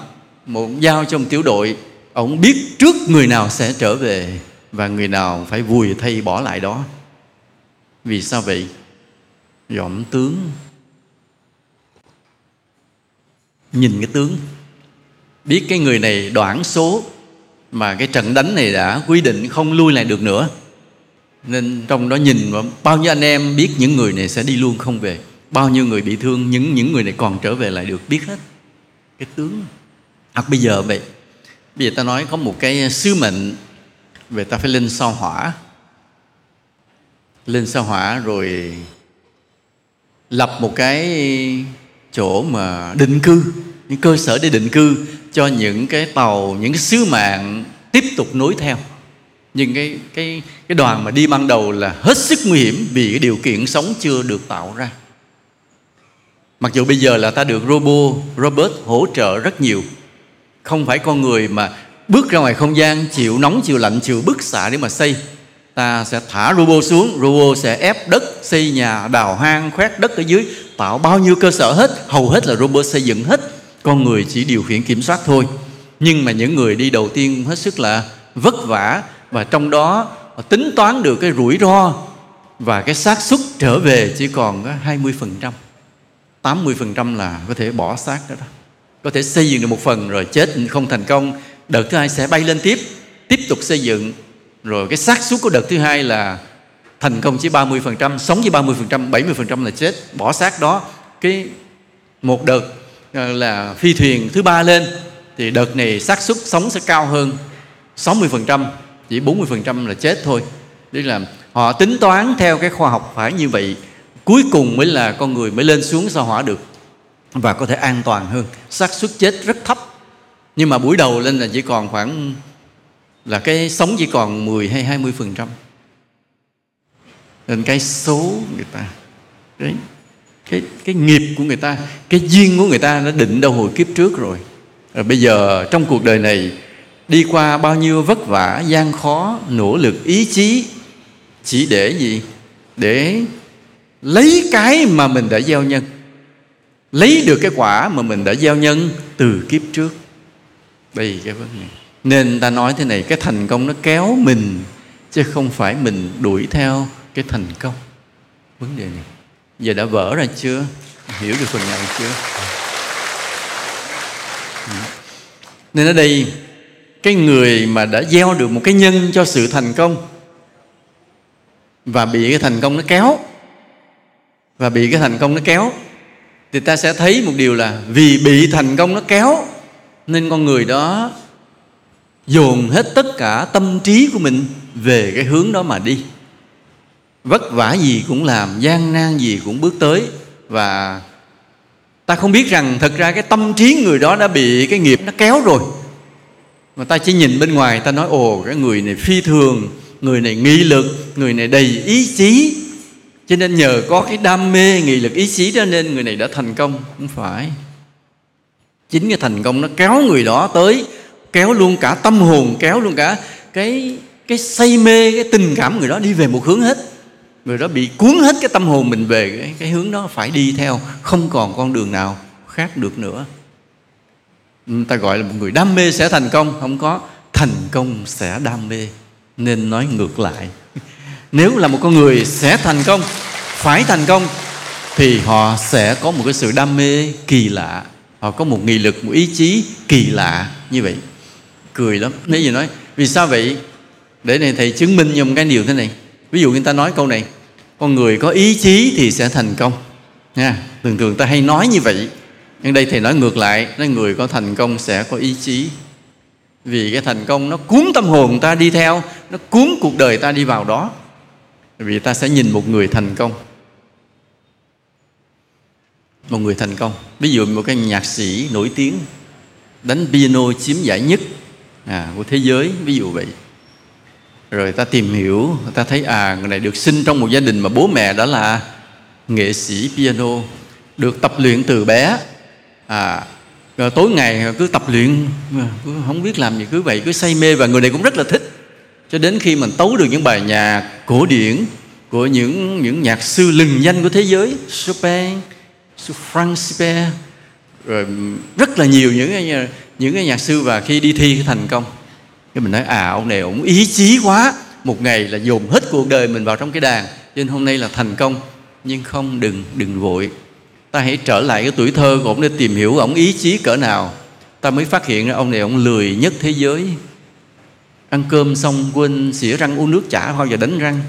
một giao trong tiểu đội, ông biết trước người nào sẽ trở về và người nào phải vùi thay bỏ lại đó. Vì sao vậy? Dòm tướng. Nhìn cái tướng. Biết cái người này đoạn số mà cái trận đánh này đã quy định không lui lại được nữa. Nên trong đó nhìn bao nhiêu anh em biết những người này sẽ đi luôn không về. Bao nhiêu người bị thương, những những người này còn trở về lại được, biết hết. Cái tướng. Hoặc bây giờ vậy, bây giờ ta nói có một cái sứ mệnh về ta phải lên sao hỏa. Lên sao hỏa rồi lập một cái chỗ mà định cư, những cơ sở để định cư cho những cái tàu, những cái sứ mạng tiếp tục nối theo. Nhưng cái cái cái đoàn mà đi ban đầu là hết sức nguy hiểm vì cái điều kiện sống chưa được tạo ra. Mặc dù bây giờ là ta được robot robot hỗ trợ rất nhiều. Không phải con người mà bước ra ngoài không gian, chịu nóng, chịu lạnh, chịu bức xạ để mà xây. Ta sẽ thả robot xuống robot sẽ ép đất, xây nhà, đào hang, khoét đất ở dưới, tạo bao nhiêu cơ sở hết, hầu hết là robot xây dựng hết con người chỉ điều khiển kiểm soát thôi nhưng mà những người đi đầu tiên hết sức là vất vả và trong đó tính toán được cái rủi ro và cái xác suất trở về chỉ còn có 20%. 80% là có thể bỏ xác đó, đó. Có thể xây dựng được một phần rồi chết không thành công. Đợt thứ hai sẽ bay lên tiếp, tiếp tục xây dựng. Rồi cái xác suất của đợt thứ hai là thành công chỉ 30%, sống chỉ 30%, 70% là chết, bỏ xác đó. Cái một đợt Ờ, là phi thuyền thứ ba lên, thì đợt này xác suất sống sẽ cao hơn 60% chỉ 40% là chết thôi. Tức là họ tính toán theo cái khoa học phải như vậy, cuối cùng mới là con người mới lên xuống sao hỏa được và có thể an toàn hơn. Xác suất chết rất thấp, nhưng mà buổi đầu lên là chỉ còn khoảng, là cái sống chỉ còn 10 hay 20 phần trăm. Nên cái số người ta. Đấy cái cái nghiệp của người ta, cái duyên của người ta nó định đâu hồi kiếp trước rồi. Rồi bây giờ trong cuộc đời này, đi qua bao nhiêu vất vả, gian khó, nỗ lực, ý chí, chỉ để gì? Để lấy cái mà mình đã gieo nhân. Lấy được cái quả mà mình đã gieo nhân từ kiếp trước. Đây cái vấn đề. Nên ta nói thế này, cái thành công nó kéo mình, chứ không phải mình đuổi theo cái thành công. Vấn đề này giờ đã vỡ ra chưa? Hiểu được phần nào chưa? Nên ở đây, cái người mà đã gieo được một cái nhân cho sự thành công và bị cái thành công nó kéo, và bị cái thành công nó kéo, thì ta sẽ thấy một điều là vì bị thành công nó kéo, nên con người đó dồn hết tất cả tâm trí của mình về cái hướng đó mà đi vất vả gì cũng làm, gian nan gì cũng bước tới. Và ta không biết rằng thật ra cái tâm trí người đó đã bị cái nghiệp nó kéo rồi. Mà ta chỉ nhìn bên ngoài, ta nói, ồ, cái người này phi thường, người này nghị lực, người này đầy ý chí. Cho nên nhờ có cái đam mê nghị lực ý chí đó nên người này đã thành công. Không phải. Chính cái thành công nó kéo người đó tới, kéo luôn cả tâm hồn, kéo luôn cả cái cái say mê, cái tình cảm người đó đi về một hướng hết người đó bị cuốn hết cái tâm hồn mình về cái, cái hướng đó phải đi theo không còn con đường nào khác được nữa. Ta gọi là một người đam mê sẽ thành công không có thành công sẽ đam mê. Nên nói ngược lại nếu là một con người sẽ thành công phải thành công thì họ sẽ có một cái sự đam mê kỳ lạ. Họ có một nghị lực một ý chí kỳ lạ như vậy. Cười lắm. Nếu gì nói vì sao vậy? Để này thầy chứng minh cho một cái điều thế này. Ví dụ người ta nói câu này con người có ý chí thì sẽ thành công. Nha thường thường ta hay nói như vậy. Nhưng đây thì nói ngược lại nói người có thành công sẽ có ý chí. Vì cái thành công nó cuốn tâm hồn ta đi theo nó cuốn cuộc đời ta đi vào đó. Vì ta sẽ nhìn một người thành công. Một người thành công. Ví dụ một cái nhạc sĩ nổi tiếng đánh piano chiếm giải nhất à, của thế giới ví dụ vậy rồi ta tìm hiểu ta thấy à người này được sinh trong một gia đình mà bố mẹ đó là nghệ sĩ piano được tập luyện từ bé. À rồi tối ngày cứ tập luyện ờ, không biết làm gì cứ vậy cứ say mê và người này cũng rất là thích. Cho đến khi mình tấu được những bài nhạc cổ điển của những những nhạc sư lừng danh của thế giới Chopin, Franz Schubert rồi rất là nhiều những những cái nhạc sư và khi đi thi thành công cái mình nói à ông này ông ý chí quá. Một ngày là dồn hết cuộc đời mình vào trong cái đàn. Cho nên hôm nay là thành công. Nhưng không, đừng đừng vội. Ta hãy trở lại cái tuổi thơ của ông để tìm hiểu ông ý chí cỡ nào. Ta mới phát hiện ra ông này ông lười nhất thế giới. Ăn cơm xong quên xỉa răng uống nước chả bao giờ đánh răng.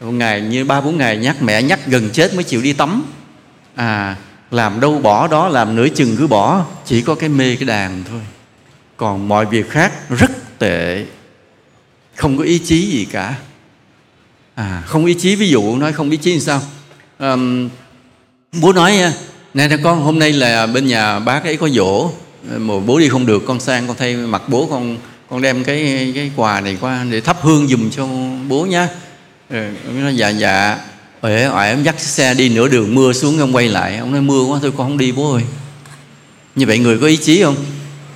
Một ngày như ba bốn ngày nhắc mẹ nhắc gần chết mới chịu đi tắm. À làm đâu bỏ đó, làm nửa chừng cứ bỏ. Chỉ có cái mê cái đàn thôi. Còn mọi việc khác rất tệ không có ý chí gì cả. À không ý chí ví dụ nói không ý chí làm sao? À, bố nói nè con hôm nay là bên nhà bác ấy có dỗ mà bố đi không được con sang con thay mặt bố con con đem cái cái quà này qua để thắp hương dùm cho bố nhá. Ừ, Rồi ông nói dạ dạ. Rồi oải em dắt xe đi nửa đường mưa xuống ông quay lại. Ông nói mưa quá thôi con không đi bố ơi. Như vậy người có ý chí không?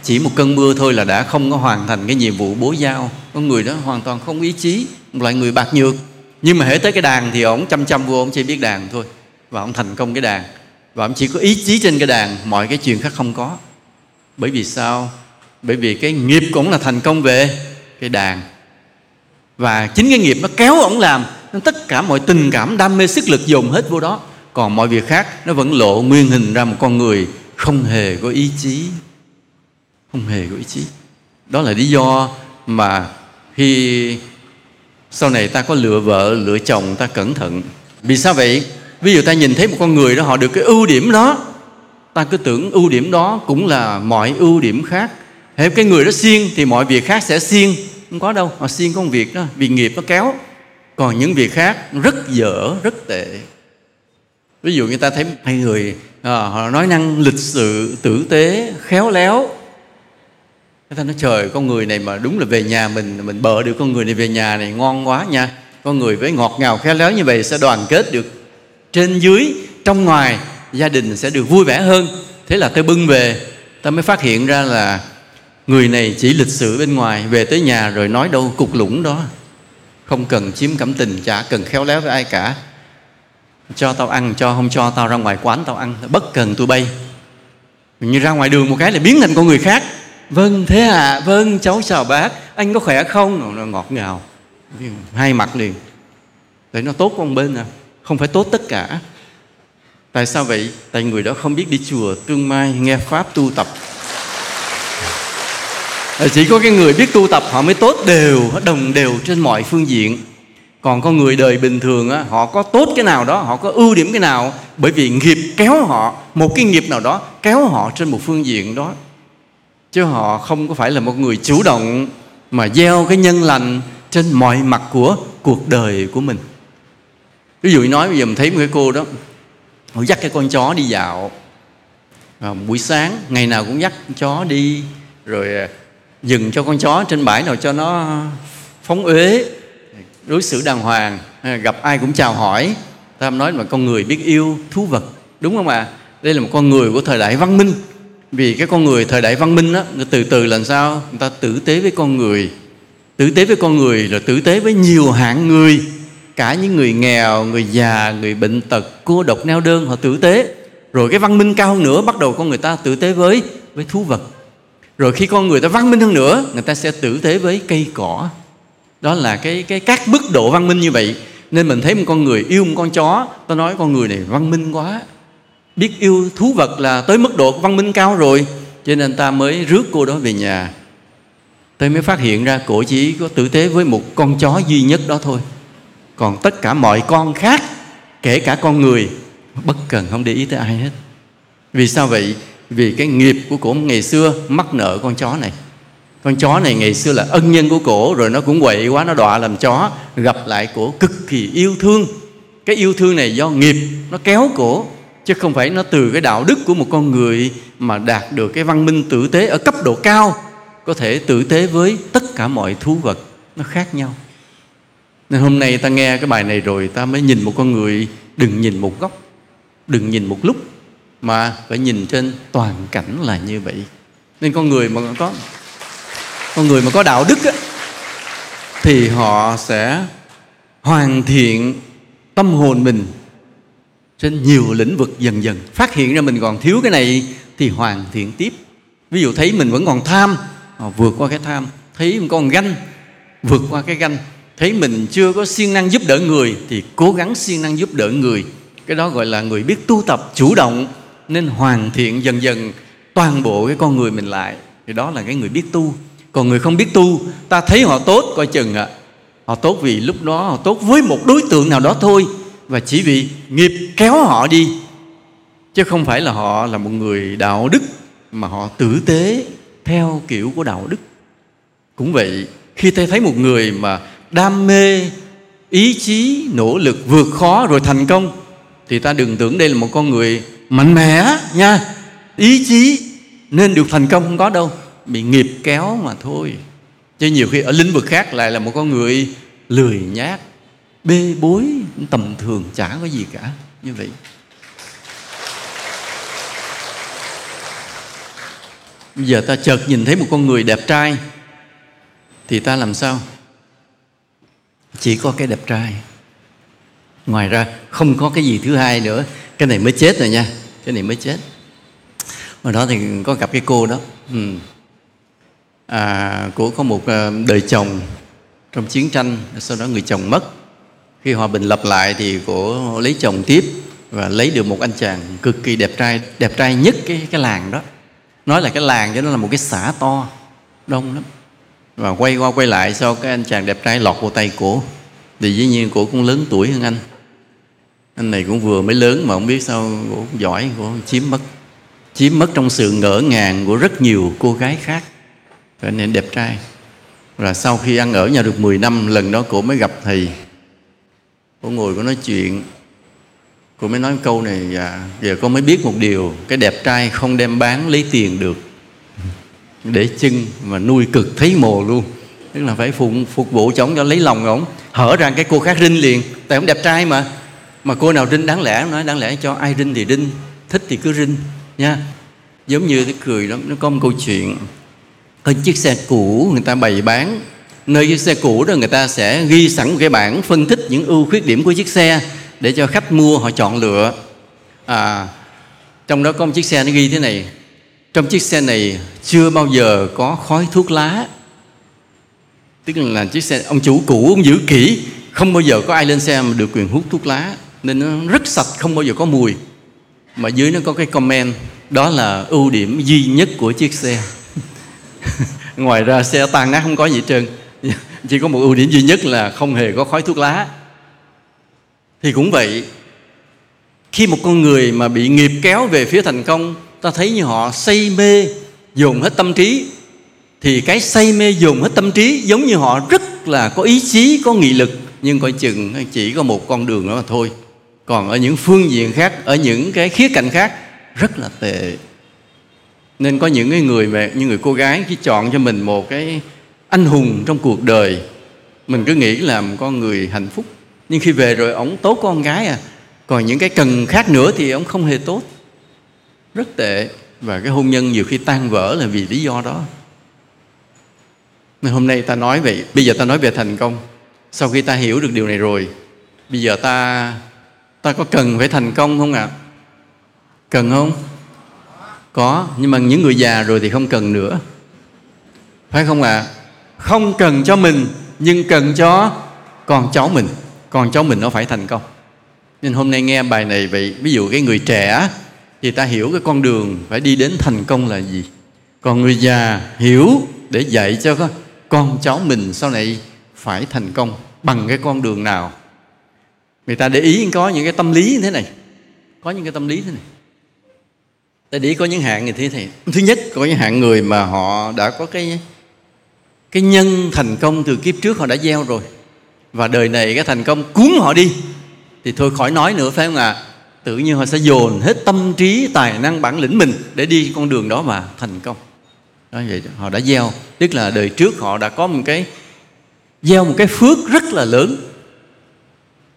Chỉ một cơn mưa thôi là đã không có hoàn thành cái nhiệm vụ bố giao. Con người đó hoàn toàn không ý chí, một loại người bạc nhược. Nhưng mà hễ tới cái đàn thì ổng chăm chăm vô ổng chỉ biết đàn thôi. Và ổng thành công cái đàn. Và ổng chỉ có ý chí trên cái đàn, mọi cái chuyện khác không có. Bởi vì sao? Bởi vì cái nghiệp cũng là thành công về cái đàn. Và chính cái nghiệp nó kéo ổng làm, nên tất cả mọi tình cảm, đam mê, sức lực dồn hết vô đó. Còn mọi việc khác, nó vẫn lộ nguyên hình ra một con người không hề có ý chí không hề có ý chí. Đó là lý do mà khi sau này ta có lựa vợ lựa chồng ta cẩn thận. Vì sao vậy? Ví dụ ta nhìn thấy một con người đó họ được cái ưu điểm đó ta cứ tưởng ưu điểm đó cũng là mọi ưu điểm khác. Hễ cái người đó siêng thì mọi việc khác sẽ siêng. Không có đâu, họ siêng công việc đó Vì nghiệp nó kéo. Còn những việc khác rất dở, rất tệ. Ví dụ như ta thấy hai người à, Họ nói năng lịch sự, tử tế, khéo léo thế ta nói trời con người này mà đúng là về nhà mình Mình bợ được con người này về nhà này ngon quá nha. Con người với ngọt ngào khéo léo như vậy Sẽ đoàn kết được. Trên dưới, trong ngoài Gia đình sẽ được vui vẻ hơn. Thế là tôi bưng về Ta mới phát hiện ra là Người này chỉ lịch sử bên ngoài Về tới nhà rồi nói đâu cục lũng đó. Không cần chiếm cảm tình Chả cần khéo léo với ai cả. Cho tao ăn cho không cho tao ra ngoài quán tao ăn. Bất cần tôi bay. Như ra ngoài đường một cái là biến thành con người khác. Vâng thế à? Vâng cháu chào bác. Anh có khỏe không? Nó ngọt ngào. Hai mặt liền. Để nó tốt con bên à. Không phải tốt tất cả. Tại sao vậy? Tại người đó không biết đi chùa tương mai nghe pháp tu tập. Chỉ có cái người biết tu tập họ mới tốt đều đồng đều trên mọi phương diện. Còn con người đời bình thường á, họ có tốt cái nào đó họ có ưu điểm cái nào. Bởi vì nghiệp kéo họ một cái nghiệp nào đó kéo họ trên một phương diện đó chứ họ không có phải là một người chủ động mà gieo cái nhân lành trên mọi mặt của cuộc đời của mình. Ví dụ nói bây giờ mình thấy một cái cô đó họ dắt cái con chó đi dạo. À, buổi sáng ngày nào cũng dắt con chó đi rồi à, dừng cho con chó trên bãi nào cho nó phóng uế đối xử đàng hoàng à, gặp ai cũng chào hỏi. Ta nói là con người biết yêu thú vật đúng không ạ? À? đây là một con người của thời đại văn minh vì cái con người thời đại văn minh đó từ từ làm sao? Người ta tử tế với con người. Tử tế với con người là tử tế với nhiều hạng người. Cả những người nghèo, người già, người bệnh tật, cô độc, neo đơn, họ tử tế. Rồi cái văn minh cao hơn nữa, bắt đầu con người ta tử tế với với thú vật. Rồi khi con người ta văn minh hơn nữa, người ta sẽ tử tế với cây cỏ. Đó là cái cái các mức độ văn minh như vậy. Nên mình thấy một con người yêu một con chó, ta nói con người này văn minh quá biết yêu thú vật là tới mức độ văn minh cao rồi. Cho nên ta mới rước cô đó về nhà. Tôi mới phát hiện ra cổ chỉ có tử tế với một con chó duy nhất đó thôi. Còn tất cả mọi con khác, kể cả con người, bất cần không để ý tới ai hết. Vì sao vậy? Vì cái nghiệp của cổ ngày xưa mắc nợ con chó này. Con chó này ngày xưa là ân nhân của cổ, rồi nó cũng quậy quá, nó đọa làm chó, gặp lại cổ cực kỳ yêu thương. Cái yêu thương này do nghiệp, nó kéo cổ chứ không phải nó từ cái đạo đức của một con người mà đạt được cái văn minh tử tế ở cấp độ cao có thể tử tế với tất cả mọi thú vật nó khác nhau. Nên hôm nay ta nghe cái bài này rồi ta mới nhìn một con người đừng nhìn một góc đừng nhìn một lúc mà phải nhìn trên toàn cảnh là như vậy. Nên con người mà có con người mà có đạo đức á, thì họ sẽ hoàn thiện tâm hồn mình trên nhiều lĩnh vực dần dần phát hiện ra mình còn thiếu cái này thì hoàn thiện tiếp. Ví dụ thấy mình vẫn còn tham ờ, vượt qua cái tham. Thấy mình còn ganh, vượt qua cái ganh. Thấy mình chưa có siêng năng giúp đỡ người thì cố gắng siêng năng giúp đỡ người. Cái đó gọi là người biết tu tập, chủ động, nên hoàn thiện dần dần toàn bộ cái con người mình lại. Thì đó là cái người biết tu. Còn người không biết tu, ta thấy họ tốt, coi chừng ạ. À. họ tốt vì lúc đó họ tốt với một đối tượng nào đó thôi và chỉ vì nghiệp kéo họ đi, chứ không phải là họ là một người đạo đức, mà họ tử tế theo kiểu của đạo đức. Cũng vậy, khi ta thấy một người mà đam mê, ý chí, nỗ lực vượt khó rồi thành công, thì ta đừng tưởng đây là một con người mạnh mẽ nha. Ý chí nên được thành công không có đâu, bị nghiệp kéo mà thôi. Chứ nhiều khi ở lĩnh vực khác lại là một con người lười nhác bê bối tầm thường chả có gì cả như vậy. Bây giờ ta chợt nhìn thấy một con người đẹp trai thì ta làm sao? Chỉ có cái đẹp trai. Ngoài ra không có cái gì thứ hai nữa. Cái này mới chết rồi nha cái này mới chết. Hồi đó thì có gặp cái cô đó. Ừ. à, cô có một ờ, đời chồng trong chiến tranh sau đó người chồng mất khi hòa bình lập lại thì cô lấy chồng tiếp và lấy được một anh chàng cực kỳ đẹp trai đẹp trai nhất cái cái làng đó. Nói là cái làng cho nó là một cái xã to, đông lắm. Và quay qua quay lại sau cái anh chàng đẹp trai lọt vào tay cổ. Thì dĩ nhiên cổ cũng lớn tuổi hơn anh. Anh này cũng vừa mới lớn mà không biết sao cổ giỏi, cổ chiếm mất chiếm mất trong sự ngỡ ngàng của rất nhiều cô gái khác. Và nên đẹp trai. Và sau khi ăn ở nhà được 10 năm, lần đó cổ mới gặp thầy cô ngồi có nói chuyện cô mới nói câu này dạ giờ con mới biết một điều cái đẹp trai không đem bán lấy tiền được. Để chân mà nuôi cực thấy mồ luôn. Tức là phải phục, phục vụ cho cho lấy lòng ổng hở ra cái cô khác rinh liền tại ông đẹp trai mà. Mà cô nào rinh đáng lẽ nói đáng lẽ cho ai rinh thì rinh thích thì cứ rinh nha. Giống như cái cười lắm, nó có một câu chuyện. Có chiếc xe cũ người ta bày bán nơi chiếc xe cũ đó người ta sẽ ghi sẵn một cái bảng phân tích những ưu khuyết điểm của chiếc xe để cho khách mua họ chọn lựa. À, trong đó có một chiếc xe nó ghi thế này trong chiếc xe này chưa bao giờ có khói thuốc lá. Tức là chiếc xe ông chủ cũ ông giữ kỹ không bao giờ có ai lên xe mà được quyền hút thuốc lá nên nó rất sạch không bao giờ có mùi. Mà dưới nó có cái comment đó là ưu điểm duy nhất của chiếc xe. Ngoài ra xe tan nát không có gì hết trơn. chỉ có một ưu điểm duy nhất là không hề có khói thuốc lá. Thì cũng vậy, khi một con người mà bị nghiệp kéo về phía thành công, ta thấy như họ say mê, dồn hết tâm trí. Thì cái say mê, dồn hết tâm trí giống như họ rất là có ý chí, có nghị lực, nhưng coi chừng chỉ có một con đường đó mà thôi. Còn ở những phương diện khác, ở những cái khía cạnh khác, rất là tệ. Nên có những cái người mà như người cô gái khi chọn cho mình một cái anh hùng trong cuộc đời, mình cứ nghĩ là một con người hạnh phúc. Nhưng khi về rồi ổng tốt con gái à. Còn những cái cần khác nữa thì ổng không hề tốt. Rất tệ. Và cái hôn nhân nhiều khi tan vỡ là vì lý do đó. Nên hôm nay ta nói về bây giờ ta nói về thành công. Sau khi ta hiểu được điều này rồi, bây giờ ta ta có cần phải thành công không ạ? À? cần không? Có. Nhưng mà những người già rồi thì không cần nữa. Phải không ạ? à? Không cần cho mình, nhưng cần cho con cháu mình. Con cháu mình nó phải thành công. Nên hôm nay nghe bài này, vậy ví dụ cái người trẻ thì ta hiểu cái con đường phải đi đến thành công là gì. Còn người già hiểu để dạy cho con cháu mình sau này phải thành công bằng cái con đường nào. Người ta để ý có những cái tâm lý như thế này, có những cái tâm lý thế này. Ta để ý có những hạng như thế này. Thứ nhất, có những hạng người mà họ đã có cái cái nhân thành công từ kiếp trước họ đã gieo rồi. Và đời này cái thành công cuốn họ đi. Thì thôi khỏi nói nữa, phải không ạ? À? tự nhiên họ sẽ dồn hết tâm trí, tài năng, bản lĩnh mình để đi con đường đó mà thành công. Đó, vậy họ đã gieo. Tức là đời trước họ đã có một cái, gieo một cái phước rất là lớn.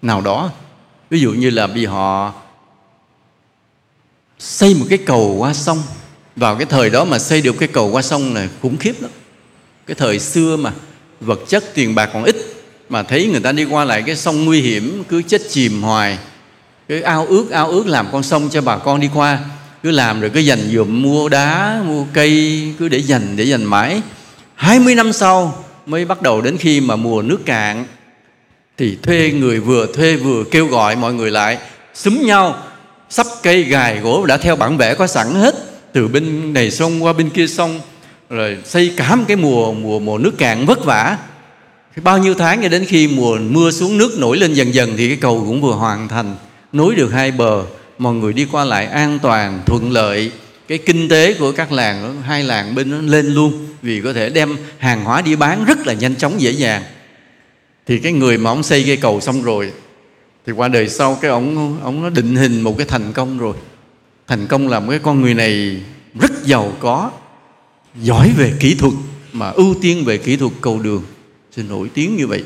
Nào đó, ví dụ như là vì họ xây một cái cầu qua sông. Vào cái thời đó mà xây được cái cầu qua sông này khủng khiếp lắm cái thời xưa mà vật chất tiền bạc còn ít, mà thấy người ta đi qua lại cái sông nguy hiểm, cứ chết chìm hoài. Cứ ao ước ao ước làm con sông cho bà con đi qua. Cứ làm rồi cứ dành dụm, mua đá, mua cây, cứ để dành để dành mãi. 20 năm sau mới bắt đầu đến khi mà mùa nước cạn. Thì thuê người vừa thuê vừa kêu gọi mọi người lại, xúm nhau, sắp cây gài gỗ đã theo bản vẽ có sẵn hết, từ bên này sông qua bên kia sông rồi xây cả một cái mùa mùa mùa nước cạn vất vả. Bao nhiêu tháng cho đến khi mùa mưa xuống nước nổi lên dần dần thì cái cầu cũng vừa hoàn thành, nối được hai bờ. Mọi người đi qua lại an toàn, thuận lợi. Cái kinh tế của các làng, hai làng bên nó lên luôn vì có thể đem hàng hóa đi bán rất là nhanh chóng, dễ dàng. Thì cái người mà ông xây cây cầu xong rồi, thì qua đời sau cái ông ông nó định hình một cái thành công rồi. Thành công là một cái con người này rất giàu có giỏi về kỹ thuật, mà ưu tiên về kỹ thuật cầu đường thì nổi tiếng như vậy.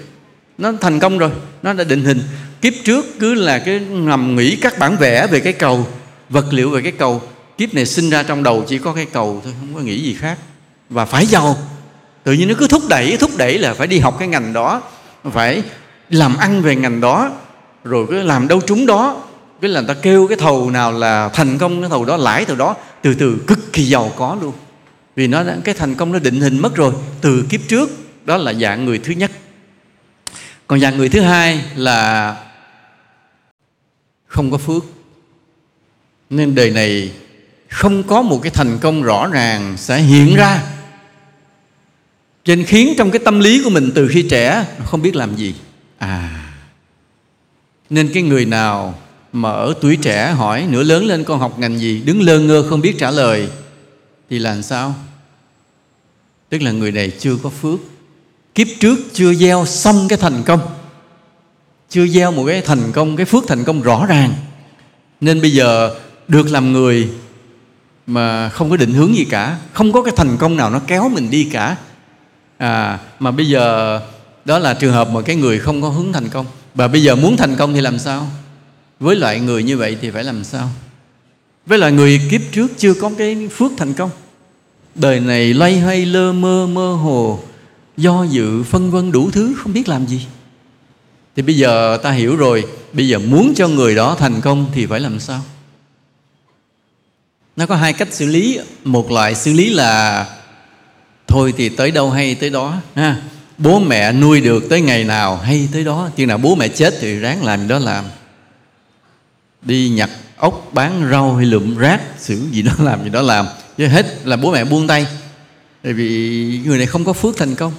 Nó thành công rồi, nó đã định hình. Kiếp trước cứ là cái nằm nghĩ các bản vẽ về cái cầu, vật liệu về cái cầu. Kiếp này sinh ra trong đầu chỉ có cái cầu thôi, không có nghĩ gì khác. Và phải giàu. Tự nhiên nó cứ thúc đẩy thúc đẩy là phải đi học cái ngành đó, phải làm ăn về ngành đó, rồi cứ làm đâu trúng đó. Cái là người ta kêu cái thầu nào là thành công, cái thầu đó, lãi từ đó, từ từ cực kỳ giàu có luôn vì nó cái thành công nó định hình mất rồi, từ kiếp trước, đó là dạng người thứ nhất. Còn dạng người thứ hai là không có phước. Nên đời này không có một cái thành công rõ ràng sẽ hiện ra. Trên khiến trong cái tâm lý của mình từ khi trẻ không biết làm gì. À. Nên cái người nào mà ở tuổi trẻ hỏi nửa lớn lên con học ngành gì, đứng lơ ngơ không biết trả lời thì làm sao? Tức là người này chưa có phước. Kiếp trước chưa gieo xong cái thành công. Chưa gieo một cái thành công, cái phước thành công rõ ràng. Nên bây giờ được làm người mà không có định hướng gì cả, không có cái thành công nào nó kéo mình đi cả. À mà bây giờ đó là trường hợp mà cái người không có hướng thành công. Và bây giờ muốn thành công thì làm sao? Với loại người như vậy thì phải làm sao? Với lại người kiếp trước chưa có cái phước thành công. Đời này loay hoay lơ mơ mơ hồ, do dự, phân vân đủ thứ, không biết làm gì. Thì bây giờ ta hiểu rồi, bây giờ muốn cho người đó thành công thì phải làm sao? Nó có hai cách xử lý, một loại xử lý là, thôi thì tới đâu hay tới đó, ha? Bố mẹ nuôi được tới ngày nào hay tới đó chừng nào bố mẹ chết thì ráng làm đó làm. Đi nhặt ốc bán rau hay lượm rác xử gì đó, làm gì đó làm, chứ hết là bố mẹ buông tay. Tại vì người này không có phước thành công.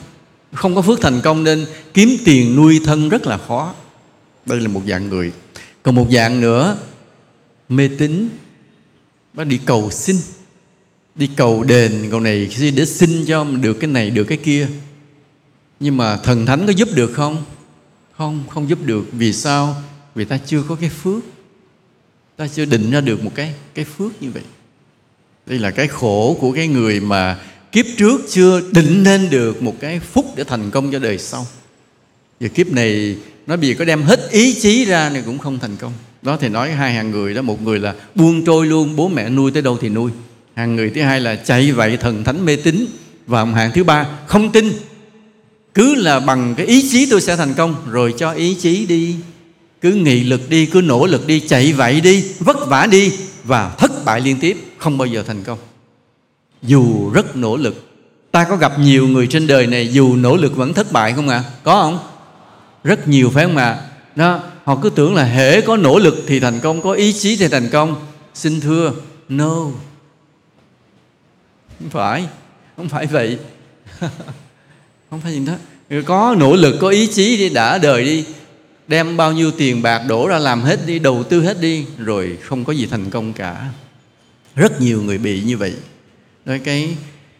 Không có phước thành công nên kiếm tiền nuôi thân rất là khó. Đây là một dạng người. Còn một dạng nữa, mê tín. Nó đi cầu xin. Đi cầu đền, cầu này để xin cho được cái này, được cái kia. Nhưng mà thần thánh có giúp được không? Không không giúp được. Vì sao? Vì ta chưa có cái phước ta chưa định ra được một cái cái phước như vậy. Đây là cái khổ của cái người mà kiếp trước chưa định nên được một cái phúc để thành công cho đời sau. Và kiếp này nó bị có đem hết ý chí ra thì cũng không thành công. Đó thì nói hai hàng người đó, một người là buông trôi luôn, bố mẹ nuôi tới đâu thì nuôi. Hàng người thứ hai là chạy vậy, thần thánh mê tín. Và hàng thứ ba, không tin. Cứ là bằng cái ý chí tôi sẽ thành công, rồi cho ý chí đi cứ nghị lực đi, cứ nỗ lực đi, chạy vậy đi, vất vả đi và thất bại liên tiếp, không bao giờ thành công. Dù rất nỗ lực, ta có gặp nhiều người trên đời này dù nỗ lực vẫn thất bại không ạ? À? có không? Rất nhiều phải không ạ? À? đó, họ cứ tưởng là hễ có nỗ lực thì thành công, có ý chí thì thành công. Xin thưa, no. Không phải không phải vậy. Không phải gì đó có nỗ lực, có ý chí đi đã đời đi đem bao nhiêu tiền bạc đổ ra làm hết đi, đầu tư hết đi, rồi không có gì thành công cả. Rất nhiều người bị như vậy. Nói cái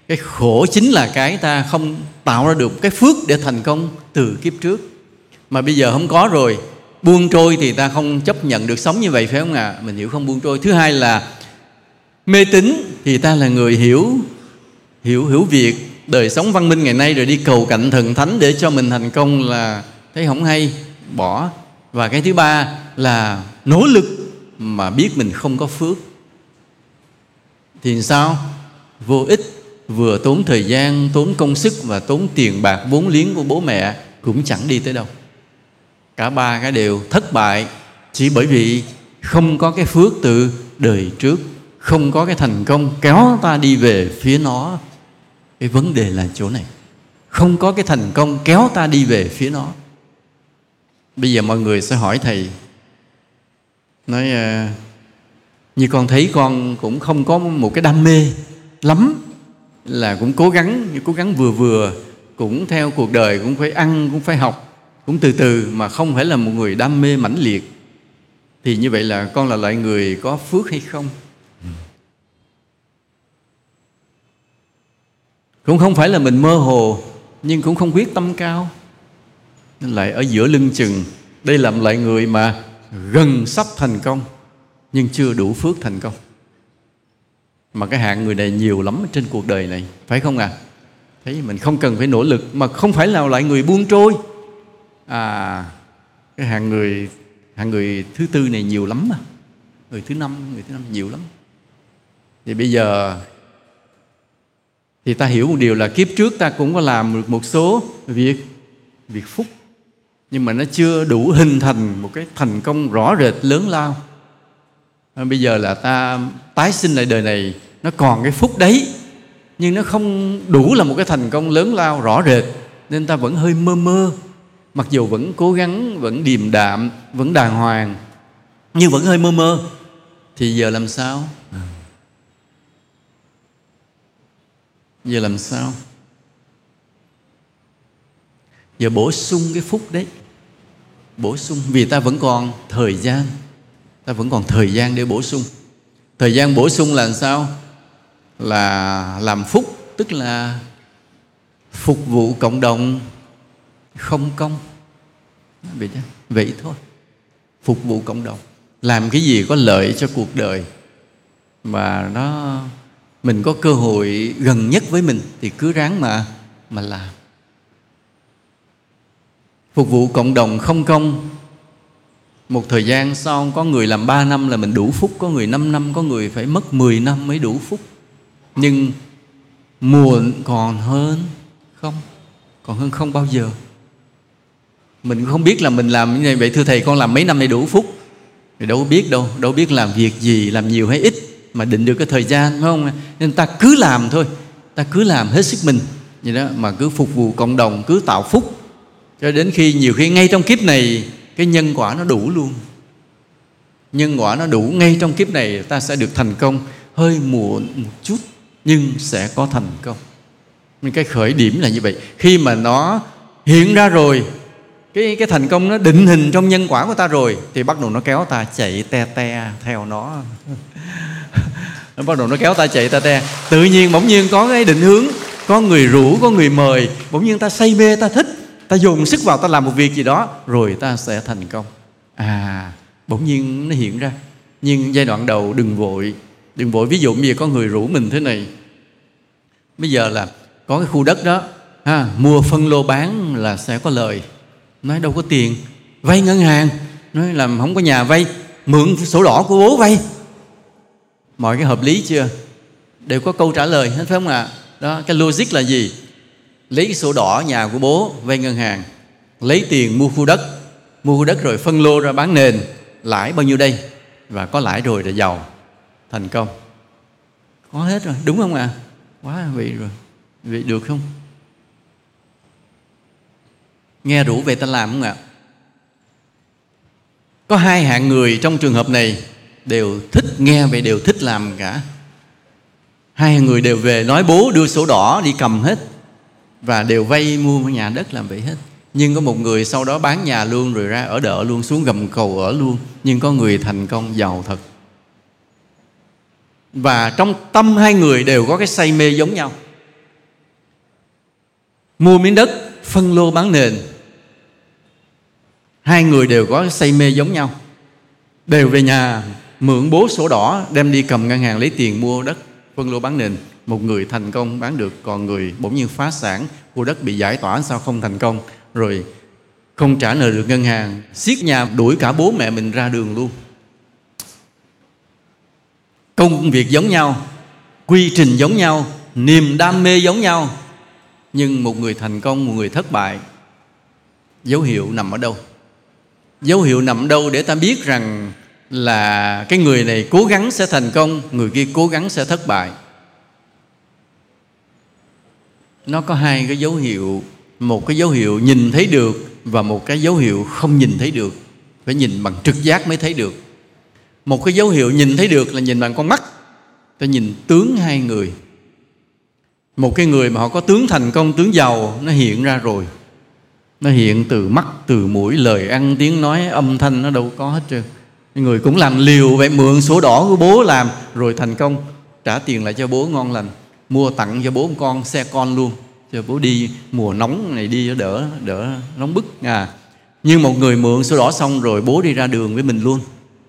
cái khổ chính là cái ta không tạo ra được cái phước để thành công từ kiếp trước. Mà bây giờ không có rồi, buông trôi thì ta không chấp nhận được sống như vậy, phải không ạ? À? mình hiểu không buông trôi. Thứ hai là mê tín thì ta là người hiểu hiểu hiểu việc đời sống văn minh ngày nay, rồi đi cầu cạnh thần thánh để cho mình thành công là thấy không hay bỏ. Và cái thứ ba là nỗ lực mà biết mình không có phước. Thì sao? Vô ích, vừa tốn thời gian, tốn công sức và tốn tiền bạc vốn liếng của bố mẹ cũng chẳng đi tới đâu. Cả ba cái đều thất bại chỉ bởi vì không có cái phước từ đời trước, không có cái thành công kéo ta đi về phía nó. Cái vấn đề là chỗ này. Không có cái thành công kéo ta đi về phía nó bây giờ mọi người sẽ hỏi thầy. Nói à, như con thấy con cũng không có một cái đam mê lắm là cũng cố gắng cố gắng vừa vừa cũng theo cuộc đời cũng phải ăn cũng phải học cũng từ từ mà không phải là một người đam mê mãnh liệt. Thì như vậy là con là loại người có phước hay không? Cũng không phải là mình mơ hồ nhưng cũng không quyết tâm cao nên lại ở giữa lưng chừng. Đây làm lại người mà gần sắp thành công, nhưng chưa đủ phước thành công. Mà cái hạng người này nhiều lắm trên cuộc đời này, phải không à thấy mình không cần phải nỗ lực, mà không phải là lại người buông trôi. À cái hạng người hạng người thứ tư này nhiều lắm mà. Người thứ năm, người thứ năm nhiều lắm. Thì bây giờ thì ta hiểu một điều là kiếp trước ta cũng có làm được một số việc việc phúc nhưng mà nó chưa đủ hình thành một cái thành công rõ rệt lớn lao. Bây giờ là ta, tái sinh lại đời này, nó còn cái phúc đấy, nhưng nó không đủ là một cái thành công lớn lao rõ rệt, nên ta vẫn hơi mơ mơ. Mặc dù vẫn cố gắng, vẫn điềm đạm, vẫn đàng hoàng, nhưng vẫn hơi mơ mơ. Thì giờ làm sao? Giờ làm sao? Giờ bổ sung cái phúc đấy. Bổ sung. Vì ta vẫn còn thời gian. Ta vẫn còn thời gian để bổ sung. Thời gian bổ sung là làm sao? Là làm phúc tức là phục vụ cộng đồng không công. Vậy, vậy thôi. Phục vụ cộng đồng. Làm cái gì có lợi cho cuộc đời mà nó mình có cơ hội gần nhất với mình thì cứ ráng mà mà làm phục vụ cộng đồng không công. Một thời gian sau, có người làm 3 năm là mình đủ phúc, có người 5 năm, có người phải mất 10 năm mới đủ phúc. Nhưng muộn còn hơn không? Còn hơn không bao giờ. Mình không biết là mình làm như này. Vậy thưa thầy, con làm mấy năm này đủ phúc? Thì đâu biết đâu đâu biết làm việc gì, làm nhiều hay ít mà định được cái thời gian, phải không? Nên ta cứ làm thôi. Ta cứ làm hết sức mình. Vậy đó, mà cứ phục vụ cộng đồng, cứ tạo phúc cho đến khi nhiều khi ngay trong kiếp này, cái nhân quả nó đủ luôn. Nhân quả nó đủ ngay trong kiếp này, ta sẽ được thành công. Hơi muộn một chút, nhưng sẽ có thành công. Nên cái khởi điểm là như vậy. Khi mà nó hiện ra rồi, cái cái thành công nó định hình trong nhân quả của ta rồi, thì bắt đầu nó kéo ta chạy te te theo nó. Nó bắt đầu nó kéo ta chạy ta te. Tự nhiên bỗng nhiên có cái định hướng, có người rủ, có người mời, bỗng nhiên ta say mê, ta thích ta dùng sức vào ta làm một việc gì đó rồi ta sẽ thành công. À bỗng nhiên nó hiện ra. Nhưng giai đoạn đầu đừng vội. Đừng vội ví dụ như có người rủ mình thế này. Bây giờ là có cái khu đất đó. Ha, mua phân lô bán là sẽ có lời. Nói đâu có tiền. Vay ngân hàng. Nói làm không có nhà vay. Mượn sổ đỏ của bố vay. Mọi cái hợp lý chưa? Đều có câu trả lời hết phải không ạ? À? đó cái logic là gì? Lấy sổ đỏ nhà của bố vay ngân hàng. Lấy tiền mua khu đất. Mua khu đất rồi phân lô ra bán nền. Lãi bao nhiêu đây? Và có lãi rồi là giàu. Thành công. Có hết rồi. Đúng không ạ? À? quá vị rồi. Vậy được không? Nghe rủ về ta làm không ạ? Có hai hạng người trong trường hợp này đều thích nghe về đều thích làm cả. Hai người đều về nói bố đưa sổ đỏ đi cầm hết và đều vay mua nhà đất làm vậy hết. Nhưng có một người sau đó bán nhà luôn rồi ra ở đợ luôn, xuống gầm cầu ở luôn. Nhưng có người thành công giàu thật. Và trong tâm hai người đều có cái say mê giống nhau. Mua miếng đất, phân lô bán nền. Hai người đều có say mê giống nhau. Đều về nhà mượn bố sổ đỏ, đem đi cầm ngân hàng lấy tiền mua đất, phân lô bán nền một người thành công bán được, còn người bỗng nhiên phá sản, khu đất bị giải tỏa, sao không thành công? Rồi, không trả nợ được ngân hàng, siết nhà, đuổi cả bố mẹ mình ra đường luôn. Công việc giống nhau, quy trình giống nhau, niềm đam mê giống nhau. Nhưng một người thành công, một người thất bại, dấu hiệu nằm ở đâu? Dấu hiệu nằm ở đâu để ta biết rằng là cái người này cố gắng sẽ thành công, người kia cố gắng sẽ thất bại nó có hai cái dấu hiệu. Một cái dấu hiệu nhìn thấy được và một cái dấu hiệu không nhìn thấy được. Phải nhìn bằng trực giác mới thấy được. Một cái dấu hiệu nhìn thấy được là nhìn bằng con mắt. Ta nhìn tướng hai người. Một cái người mà họ có tướng thành công, tướng giàu, nó hiện ra rồi. Nó hiện từ mắt, từ mũi, lời ăn, tiếng nói, âm thanh nó đâu có hết trơn. Người cũng làm liều vậy, mượn sổ đỏ của bố làm, rồi thành công, trả tiền lại cho bố ngon lành mua tặng cho bố con xe con luôn. Cho bố đi mùa nóng này đi cho đỡ đỡ nóng bức. À nhưng một người mượn sổ đỏ xong rồi bố đi ra đường với mình luôn.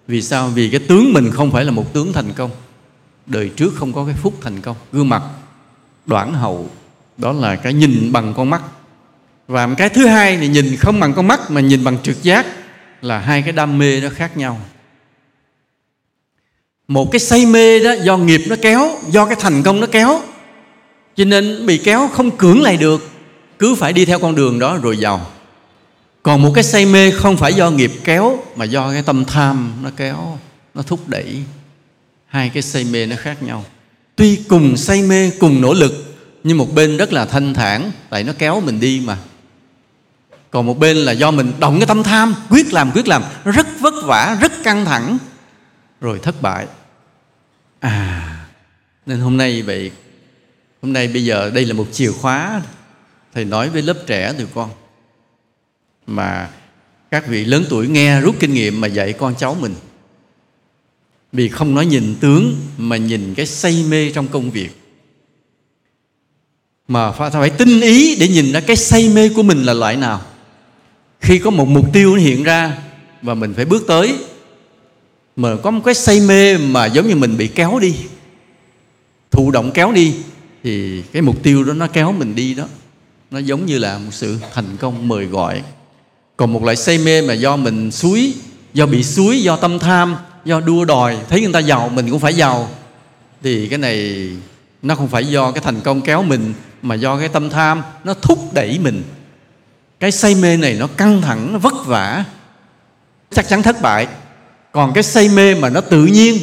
Vì sao? Vì cái tướng mình không phải là một tướng thành công. Đời trước không có cái phúc thành công. Gương mặt đoạn hậu, đó là cái nhìn bằng con mắt. Và cái thứ hai thì nhìn không bằng con mắt mà nhìn bằng trực giác là hai cái đam mê nó khác nhau một cái say mê đó, do nghiệp nó kéo, do cái thành công nó kéo. Cho nên bị kéo không cưỡng lại được, cứ phải đi theo con đường đó rồi giàu. Còn một cái say mê không phải do nghiệp kéo, mà do cái tâm tham nó kéo, nó thúc đẩy. Hai cái say mê nó khác nhau. Tuy cùng say mê, cùng nỗ lực, nhưng một bên rất là thanh thản tại nó kéo mình đi mà. Còn một bên là do mình động cái tâm tham, quyết làm quyết làm rất vất vả, rất căng thẳng, rồi thất bại à nên hôm nay vậy hôm nay bây giờ đây là một chìa khóa. Thầy nói với lớp trẻ tụi con mà các vị lớn tuổi nghe rút kinh nghiệm mà dạy con cháu mình. Vì không nói nhìn tướng mà nhìn cái say mê trong công việc. Mà phải, phải tinh ý để nhìn ra cái say mê của mình là loại nào. Khi có một mục tiêu nó hiện ra và mình phải bước tới mà có một cái say mê mà giống như mình bị kéo đi, thụ động kéo đi, thì cái mục tiêu đó nó kéo mình đi đó. Nó giống như là một sự thành công mời gọi. Còn một loại say mê mà do mình suối, do bị suối, do tâm tham, do đua đòi, thấy người ta giàu, mình cũng phải giàu. Thì cái này nó không phải do cái thành công kéo mình, mà do cái tâm tham nó thúc đẩy mình. Cái say mê này nó căng thẳng, nó vất vả. Chắc chắn thất bại còn cái say mê mà nó tự nhiên.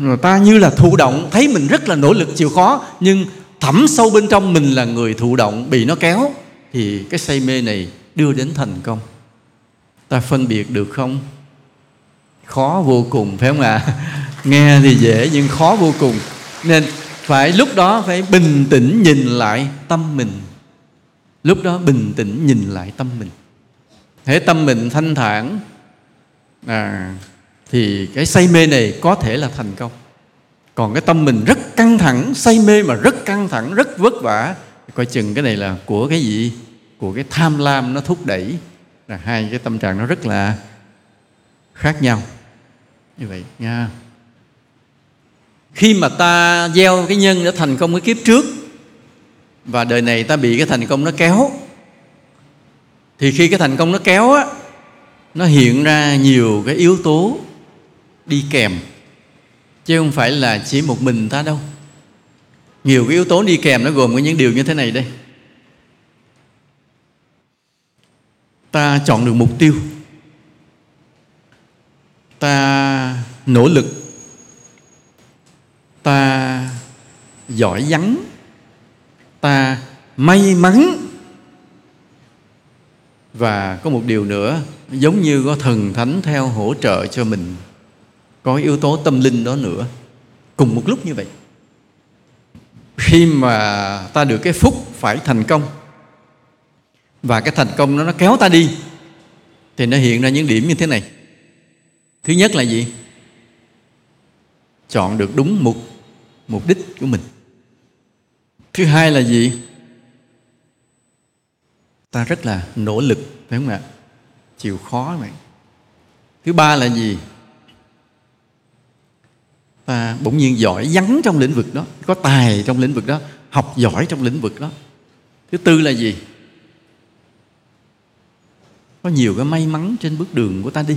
Người ta như là thụ động, thấy mình rất là nỗ lực chịu khó, nhưng thẳm sâu bên trong mình là người thụ động, bị nó kéo, thì cái say mê này đưa đến thành công. Ta phân biệt được không? Khó vô cùng, phải không ạ? À? nghe thì dễ, nhưng khó vô cùng. Nên phải lúc đó phải bình tĩnh nhìn lại tâm mình. Lúc đó bình tĩnh nhìn lại tâm mình. Thế tâm mình thanh thản à, thì cái say mê này có thể là thành công. Còn cái tâm mình rất căng thẳng say mê mà rất căng thẳng rất vất vả coi chừng cái này là của cái gì? Của cái tham lam nó thúc đẩy. Là hai cái tâm trạng nó rất là khác nhau. Như vậy nha. Khi mà ta gieo cái nhân đã thành công cái kiếp trước và đời này ta bị cái thành công nó kéo thì khi cái thành công nó kéo á nó hiện ra nhiều cái yếu tố đi kèm, chứ không phải là chỉ một mình ta đâu. Nhiều cái yếu tố đi kèm nó gồm có những điều như thế này đây. Ta chọn được mục tiêu. Ta nỗ lực. Ta giỏi vắng ta may mắn và có một điều nữa, giống như có thần thánh theo hỗ trợ cho mình, có yếu tố tâm linh đó nữa, cùng một lúc như vậy. Khi mà ta được cái phúc phải thành công, và cái thành công đó nó kéo ta đi, thì nó hiện ra những điểm như thế này. Thứ nhất là gì? Chọn được đúng mục mục đích của mình. Thứ hai là gì? Ta rất là nỗ lực, phải không ạ? Chịu khó vậy. Thứ ba là gì? Ta bỗng nhiên giỏi vắng trong lĩnh vực đó, có tài trong lĩnh vực đó, học giỏi trong lĩnh vực đó. Thứ tư là gì? Có nhiều cái may mắn trên bước đường của ta đi.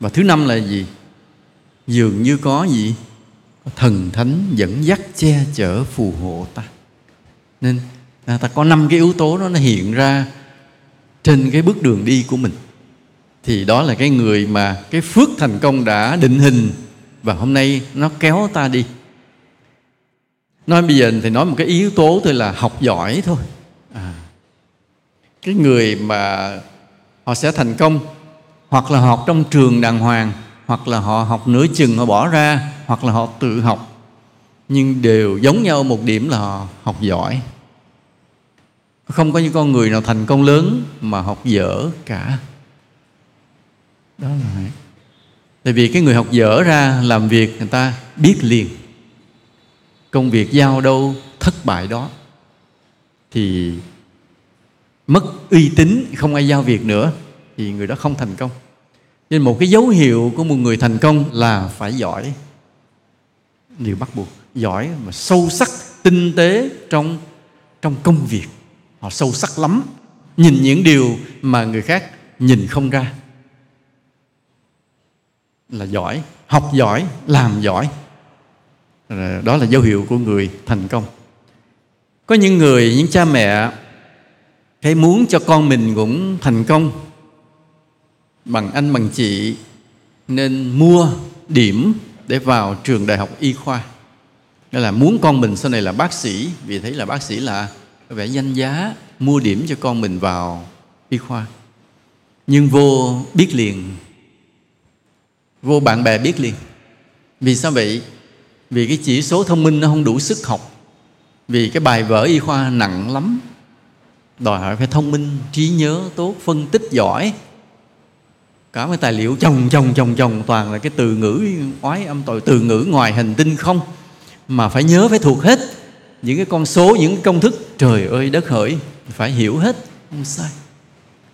Và thứ năm là gì? Dường như có gì? Có thần thánh dẫn dắt che chở phù hộ ta. Nên à, ta có năm cái yếu tố đó nó hiện ra trên cái bước đường đi của mình. Thì đó là cái người mà cái phước thành công đã định hình và hôm nay nó kéo ta đi. Nói bây giờ thì nói một cái yếu tố thôi là học giỏi thôi. À, cái người mà họ sẽ thành công hoặc là học trong trường đàng hoàng hoặc là họ học nửa chừng họ bỏ ra hoặc là họ tự học nhưng đều giống nhau một điểm là họ học giỏi không có những con người nào thành công lớn mà học dở cả. Đó là vậy. Tại vì cái người học dở ra làm việc người ta biết liền. Công việc giao đâu thất bại đó. Thì mất uy tín, không ai giao việc nữa, thì người đó không thành công. Nên một cái dấu hiệu của một người thành công là phải giỏi. Điều bắt buộc, giỏi mà sâu sắc, tinh tế trong trong công việc họ sâu sắc lắm, nhìn những điều mà người khác nhìn không ra. Là giỏi, học giỏi, làm giỏi. Đó là dấu hiệu của người thành công. Có những người, những cha mẹ thấy muốn cho con mình cũng thành công, bằng anh, bằng chị, nên mua điểm để vào trường đại học y khoa. Nghĩa là muốn con mình sau này là bác sĩ, Vì thấy là bác sĩ là vẻ danh giá Mua điểm cho con mình vào y khoa. Nhưng vô biết liền. Vô bạn bè biết liền. Vì sao vậy? Vì cái chỉ số thông minh nó không đủ sức học. Vì cái bài vở y khoa nặng lắm. Đòi hỏi phải thông minh, trí nhớ tốt, phân tích giỏi. Cả cái tài liệu chồng chồng chồng chồng toàn là cái từ ngữ oái âm tội từ ngữ ngoài hành tinh không? Mà phải nhớ phải thuộc hết những cái con số những công thức trời ơi đất hỡi phải hiểu hết. Không sai.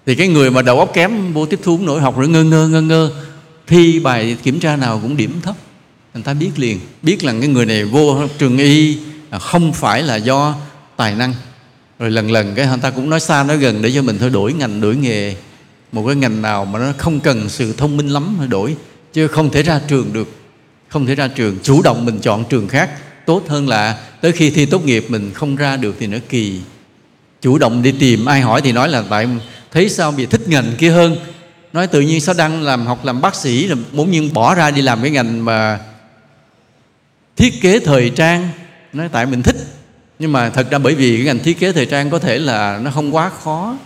Thì cái người mà đầu óc kém vô tiếp thu nổi học rồi ngơ ngơ ngơ ngơ thi bài kiểm tra nào cũng điểm thấp. Người ta biết liền biết là cái người này vô trường y không phải là do tài năng. Rồi lần lần cái người ta cũng nói xa nói gần để cho mình thôi đổi ngành đổi nghề. Một cái ngành nào mà nó không cần sự thông minh lắm phải đổi. Chứ không thể ra trường được. Không thể ra trường chủ động mình chọn trường khác tốt hơn là tới khi thi tốt nghiệp mình không ra được thì nó kỳ. Chủ động đi tìm ai hỏi thì nói là tại thấy sao bị thích ngành kia hơn? Nói tự nhiên sao đang làm học làm bác sĩ là bỗng nhiên bỏ ra đi làm cái ngành mà thiết kế thời trang. Nói tại mình thích nhưng mà thật ra bởi vì cái ngành thiết kế thời trang có thể là nó không quá khó.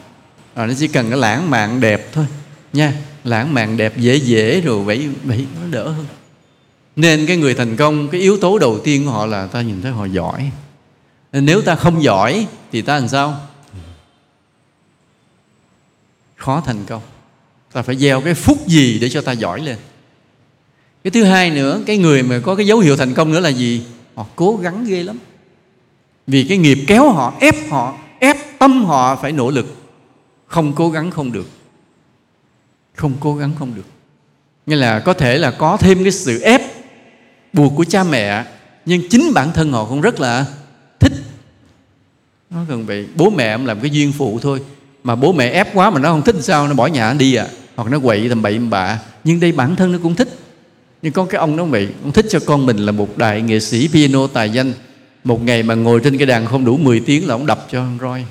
À, nó chỉ cần cái lãng mạn đẹp thôi nha lãng mạn đẹp dễ dễ rồi vậy vậy nó đỡ hơn nên cái người thành công, cái yếu tố đầu tiên của họ là ta nhìn thấy họ giỏi. Nên nếu ta không giỏi thì ta làm sao? Khó thành công. Ta phải gieo cái phúc gì để cho ta giỏi lên? Cái thứ hai nữa, cái người mà có cái dấu hiệu thành công nữa là gì? Họ cố gắng ghê lắm. Vì cái nghiệp kéo họ, ép họ, ép tâm họ phải nỗ lực. Không cố gắng không được. Không cố gắng không được. Nghĩa là có thể là có thêm cái sự ép buộc của cha mẹ, nhưng chính bản thân họ cũng rất là thích. Nó cần bị bố mẹ ông làm cái duyên phụ thôi. Mà bố mẹ ép quá mà nó không thích sao? Nó bỏ nhà nó đi à. Hoặc nó quậy tầm bậy bạ. Nhưng đây bản thân nó cũng thích. Nhưng có cái ông nó bị ông thích cho con mình là một đại nghệ sĩ piano tài danh. Một ngày mà ngồi trên cái đàn không đủ 10 tiếng là ông đập cho ông roi.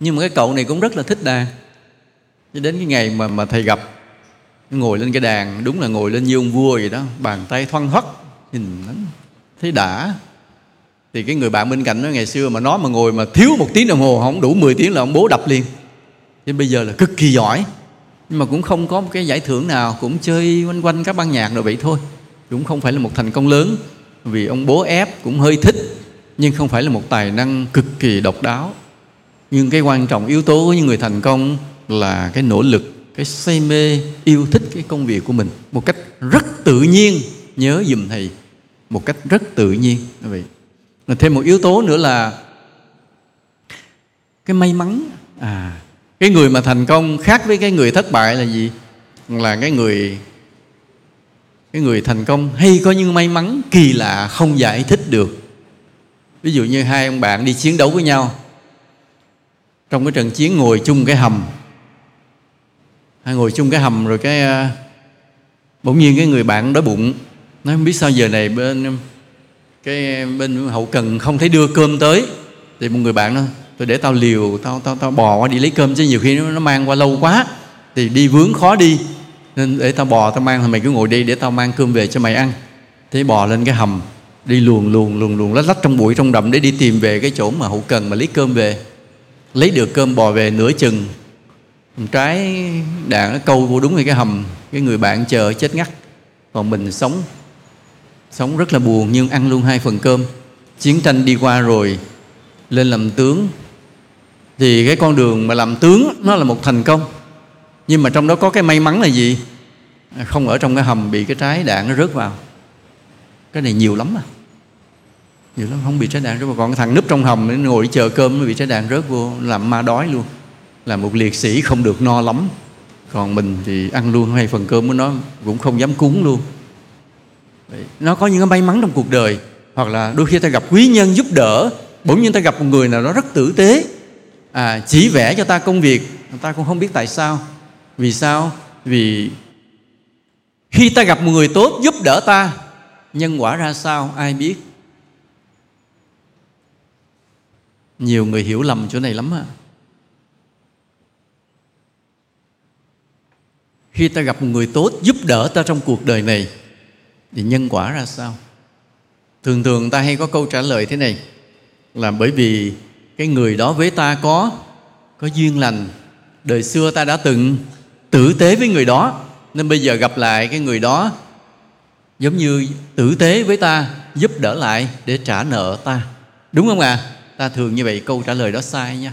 Nhưng mà cái cậu này cũng rất là thích đàn. Cho đến cái ngày mà mà thầy gặp ngồi lên cái đàn, đúng là ngồi lên như ông vua vậy đó. Bàn tay thoăn thoắt, nhìn nó thấy đã. Thì cái người bạn bên cạnh nó ngày xưa mà nó mà ngồi mà thiếu một tiếng đồng hồ, không đủ 10 tiếng là ông bố đập liền. Chứ bây giờ là cực kỳ giỏi. Nhưng mà cũng không có một cái giải thưởng nào, cũng chơi quanh quanh các ban nhạc rồi vậy thôi. Cũng không phải là một thành công lớn, vì ông bố ép cũng hơi thích, nhưng không phải là một tài năng cực kỳ độc đáo. Nhưng cái quan trọng, yếu tố của những người thành công là cái nỗ lực cái say mê yêu thích cái công việc của mình một cách rất tự nhiên. Nhớ dùm thầy, một cách rất tự nhiên. Quý vị thêm một yếu tố nữa là cái may mắn. À cái người mà thành công khác với cái người thất bại là gì? Là cái người cái người thành công hay có những may mắn kỳ lạ không giải thích được. Ví dụ như hai ông bạn đi chiến đấu với nhau. Trong cái trận chiến ngồi chung cái hầm hai ngồi chung cái hầm rồi cái ờ, bỗng nhiên cái người bạn đói bụng. Nói không biết sao giờ này bên cái bên hậu cần không thấy đưa cơm tới. Thì một người bạn nói tôi để tao liều tao tao tao bò qua đi lấy cơm chứ nhiều khi nó, nó mang qua lâu quá thì đi vướng khó đi. Nên để tao bò tao mang thì mày cứ ngồi đi để tao mang cơm về cho mày ăn. Thế bò lên cái hầm đi luồn luồn luồn luồn lách lách trong bụi trong đầm để đi tìm về cái chỗ mà hậu cần mà lấy cơm về. Lấy được cơm bò về nửa chừng trái đạn nó câu vô đúng cái hầm, cái người bạn chờ chết ngắt. Còn mình sống sống rất là buồn nhưng ăn luôn hai phần cơm. Chiến tranh đi qua rồi, lên làm tướng. Thì cái con đường mà làm tướng nó là một thành công. Nhưng mà trong đó có cái may mắn là gì? À, không ở trong cái hầm bị cái trái đạn nó rớt vào. Cái này nhiều lắm à. Nhiều lắm, không bị trái đạn rớt vào. Còn cái thằng núp trong hầm, nó ngồi chờ cơm nó bị trái đạn rớt vô, làm ma đói luôn là một liệt sĩ không được no lắm. Còn mình thì ăn luôn hai phần cơm của nó cũng không dám cúng luôn. Nó có những cái may mắn trong cuộc đời. Hoặc là đôi khi ta gặp quý nhân giúp đỡ bỗng nhiên ta gặp một người nào đó rất tử tế. À, chỉ vẽ cho ta công việc ta cũng không biết tại sao. Vì sao? Vì khi ta gặp một người tốt giúp đỡ ta nhân quả ra sao? Ai biết? Nhiều người hiểu lầm chỗ này lắm à khi ta gặp một người tốt giúp đỡ ta trong cuộc đời này, thì nhân quả ra sao? Thường thường ta hay có câu trả lời thế này, là bởi vì cái người đó với ta có có duyên lành. Đời xưa ta đã từng tử tế với người đó, nên bây giờ gặp lại cái người đó, giống như tử tế với ta, giúp đỡ lại để trả nợ ta. Đúng không ạ? À? ta thường như vậy, câu trả lời đó sai nha.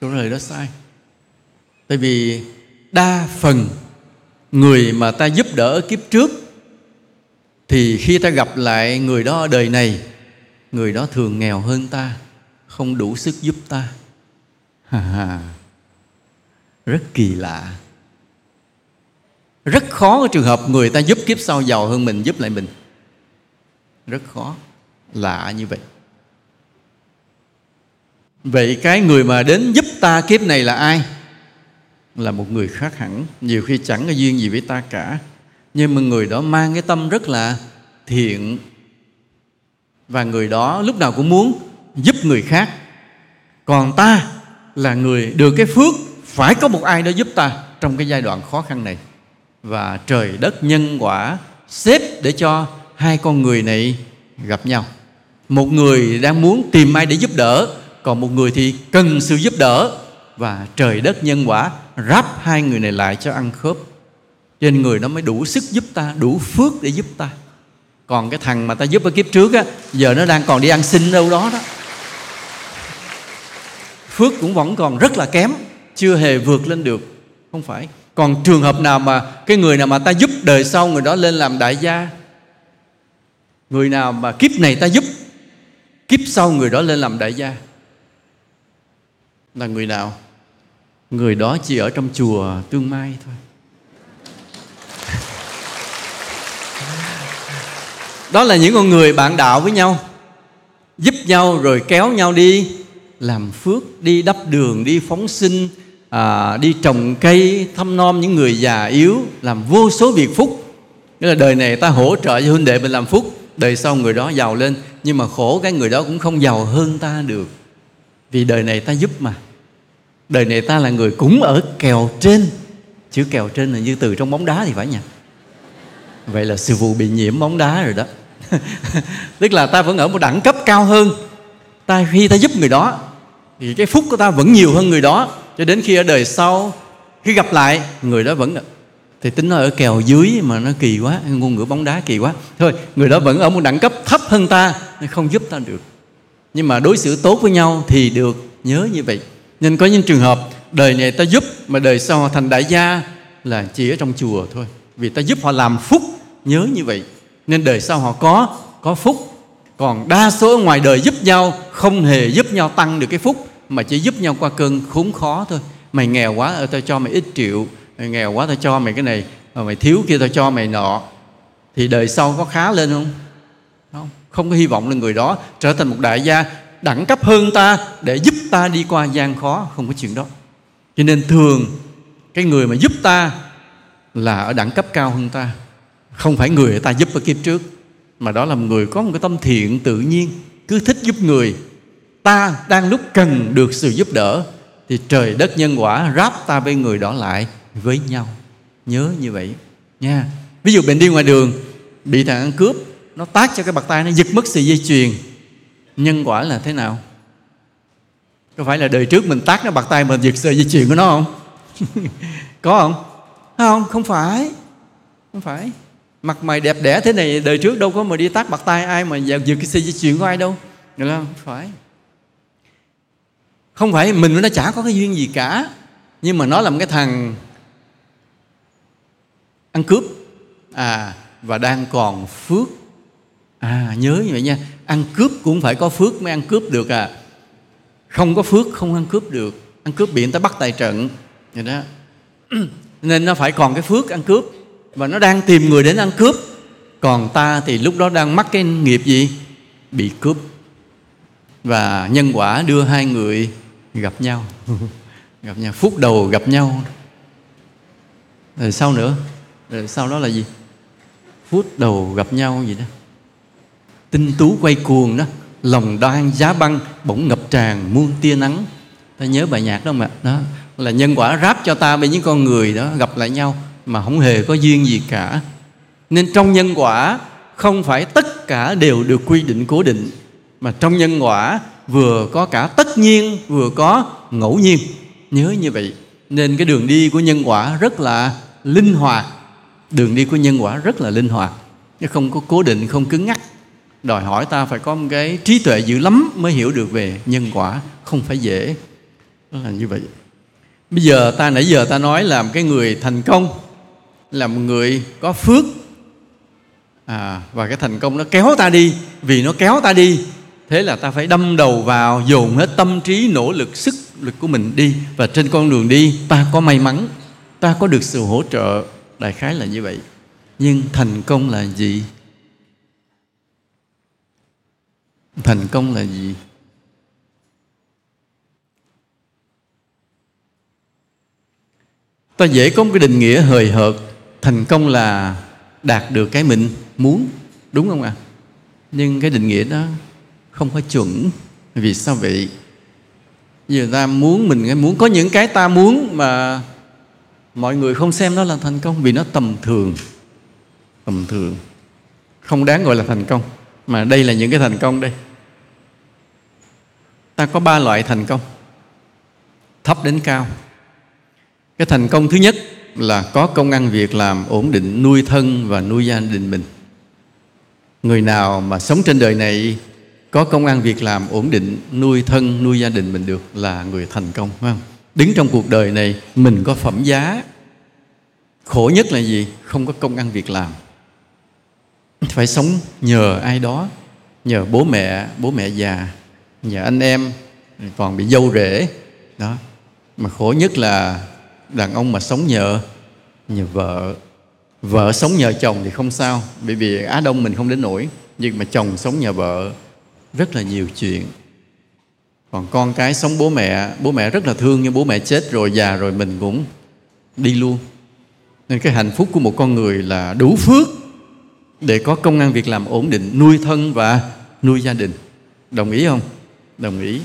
Câu trả lời đó sai tại vì đa phần người mà ta giúp đỡ kiếp trước thì khi ta gặp lại người đó ở đời này, người đó thường nghèo hơn ta, không đủ sức giúp ta. Rất kỳ lạ. Rất khó ở trường hợp người ta giúp kiếp sau giàu hơn mình, giúp lại mình. Rất khó. Lạ như vậy. Vậy cái người mà đến giúp ta kiếp này là ai? Là một người khác hẳn. Nhiều khi chẳng có duyên gì với ta cả. Nhưng mà người đó mang cái tâm rất là thiện. Và người đó lúc nào cũng muốn giúp người khác. Còn ta là người được cái phước, phải có một ai đó giúp ta trong cái giai đoạn khó khăn này. Và trời đất nhân quả xếp để cho hai con người này gặp nhau. Một người đang muốn tìm ai để giúp đỡ, còn một người thì cần sự giúp đỡ và trời đất nhân quả, ráp hai người này lại cho ăn khớp. Trên người nó mới đủ sức giúp ta, đủ phước để giúp ta. Còn cái thằng mà ta giúp ở kiếp trước á, giờ nó đang còn đi ăn xin đâu đó đó. Phước cũng vẫn còn rất là kém, chưa hề vượt lên được. Không phải. Còn trường hợp nào mà cái người nào mà ta giúp đời sau người đó lên làm đại gia? Người nào mà kiếp này ta giúp, kiếp sau người đó lên làm đại gia? Là người nào? Người đó chỉ ở trong chùa tương mai thôi. Đó là những con người bạn đạo với nhau giúp nhau rồi kéo nhau đi làm phước đi đắp đường đi phóng sinh à, đi trồng cây thăm nom những người già yếu làm vô số việc phúc. Nghĩa là đời này ta hỗ trợ cho huynh đệ mình làm phúc. Đời sau người đó giàu lên nhưng mà khổ cái người đó cũng không giàu hơn ta được vì đời này ta giúp mà. Đời này ta là người cũng ở kèo trên. Chữ kèo trên là như từ trong bóng đá thì phải nhỉ? Vậy là sư phụ bị nhiễm bóng đá rồi đó. Tức là ta vẫn ở một đẳng cấp cao hơn. Ta khi ta giúp người đó, thì cái phúc của ta vẫn nhiều hơn người đó. Cho đến khi ở đời sau, khi gặp lại, người đó vẫn thì tính nó ở kèo dưới mà nó kỳ quá, ngôn ngữ bóng đá kỳ quá. Thôi, người đó vẫn ở một đẳng cấp thấp hơn ta không giúp ta được nhưng mà đối xử tốt với nhau thì được, nhớ như vậy. Nên có những trường hợp, đời này ta giúp mà đời sau thành đại gia là chỉ ở trong chùa thôi. Vì ta giúp họ làm phúc, nhớ như vậy. Nên đời sau họ có có phúc. Còn đa số ngoài đời giúp nhau, không hề giúp nhau tăng được cái phúc, mà chỉ giúp nhau qua cơn khốn khó thôi. Mày nghèo quá ở tao cho mày ít triệu. Mày nghèo quá, tao cho mày cái này. Ờ, mày thiếu kia, tao cho mày nọ. Thì đời sau có khá lên không? Không có hy vọng là người đó trở thành một đại gia đẳng cấp hơn ta để giúp ta đi qua gian khó. Không có chuyện đó. Cho nên thường, cái người mà giúp ta là ở đẳng cấp cao hơn ta. Không phải người ta giúp ở kiếp trước, mà đó là một người có một cái tâm thiện tự nhiên, cứ thích giúp người. Ta đang lúc cần được sự giúp đỡ, thì trời đất nhân quả ráp ta với người đó lại với nhau. Nhớ như vậy nha. Ví dụ mình đi ngoài đường, bị thằng ăn cướp nó tác cho cái bạc tay nó giật mất sợi dây chuyền. Nhân quả là thế nào? Có phải là đời trước mình tác nó bạc tay mình giật sợi dây chuyền của nó không? Có không? Không? Không phải. Không phải. Mặt mày đẹp đẽ thế này đời trước đâu có mà đi tác bạc tay ai mà giật cái sợi dây chuyền của ai đâu. Được không phải. Không phải mình với nó chả có cái duyên gì cả. Nhưng mà nó là một cái thằng ăn cướp. À và đang còn phước à nhớ như vậy nha. Ăn cướp cũng phải có phước mới ăn cướp được à. Không có phước, không ăn cướp được. Ăn cướp bị người ta bắt tài trận. Vậy đó. Nên nó phải còn cái phước ăn cướp. Và nó đang tìm người đến ăn cướp. Còn ta thì lúc đó đang mắc cái nghiệp gì? Bị cướp. Và nhân quả đưa hai người gặp nhau. Gặp nhau, phút đầu gặp nhau. Rồi sau nữa? Rồi sau đó là gì? Phút đầu gặp nhau gì đó tinh tú quay cuồng đó, lòng đoan giá băng, bỗng ngập tràn muôn tia nắng. Ta nhớ bài nhạc đó mà đó, là nhân quả ráp cho ta với những con người đó gặp lại nhau mà không hề có duyên gì cả. Nên trong nhân quả, không phải tất cả đều được quy định cố định, mà trong nhân quả vừa có cả tất nhiên, vừa có ngẫu nhiên. Nhớ như vậy, nên cái đường đi của nhân quả rất là linh hoạt. Đường đi của nhân quả rất là linh hoạt, chứ không có cố định, không cứng ngắc đòi hỏi ta phải có một cái trí tuệ dữ lắm mới hiểu được về nhân quả không phải dễ. Đó là như vậy. Bây giờ ta nãy giờ ta nói là một cái người thành công là một người có phước. À, và cái thành công nó kéo ta đi vì nó kéo ta đi thế là ta phải đâm đầu vào dồn hết tâm trí nỗ lực sức lực của mình đi. Và trên con đường đi ta có may mắn ta có được sự hỗ trợ. Đại khái là như vậy. Nhưng thành công là gì? Thành công là gì? Ta dễ có một cái định nghĩa hời hợt. Thành công là đạt được cái mình muốn, đúng không ạ? À? nhưng cái định nghĩa đó không có chuẩn. Vì sao vậy? Giờ ta muốn mình, muốn có những cái ta muốn mà mọi người không xem nó là thành công vì nó tầm thường. Tầm thường. Không đáng gọi là thành công, mà đây là những cái thành công đây ta có ba loại thành công. Thấp đến cao. Cái thành công thứ nhất là có công ăn việc làm ổn định nuôi thân và nuôi gia đình mình. Người nào mà sống trên đời này có công ăn việc làm ổn định nuôi thân, nuôi gia đình mình được là người thành công, phải không? Đứng trong cuộc đời này, mình có phẩm giá. Khổ nhất là gì? Không có công ăn việc làm. Phải sống nhờ ai đó, nhờ bố mẹ bố mẹ già và anh em còn bị dâu rể. Đó. Mà khổ nhất là đàn ông mà sống nhờ. Nhờ vợ. Vợ sống nhờ chồng thì không sao. Bởi vì á đông mình không đến nổi. Nhưng mà chồng sống nhờ vợ. Rất là nhiều chuyện. Còn con cái sống bố mẹ. Bố mẹ rất là thương nhưng bố mẹ chết rồi, già rồi mình cũng đi luôn. Nên cái hạnh phúc của một con người là đủ phước để có công ăn việc làm ổn định nuôi thân và nuôi gia đình. Đồng ý không? Đồng ý.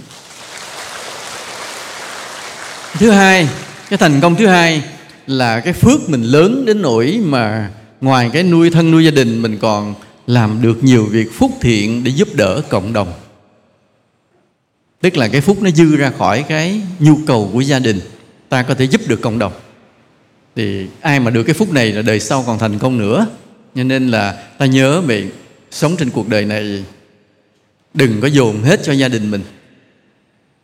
Thứ hai, cái thành công thứ hai là cái phước mình lớn đến nỗi mà ngoài cái nuôi thân nuôi gia đình mình còn làm được nhiều việc phúc thiện để giúp đỡ cộng đồng. Tức là cái phúc nó dư ra khỏi cái nhu cầu của gia đình, ta có thể giúp được cộng đồng. Thì ai mà được cái phúc này là đời sau còn thành công nữa. Cho nên là ta nhớ mình sống trên cuộc đời này đừng có dồn hết cho gia đình mình.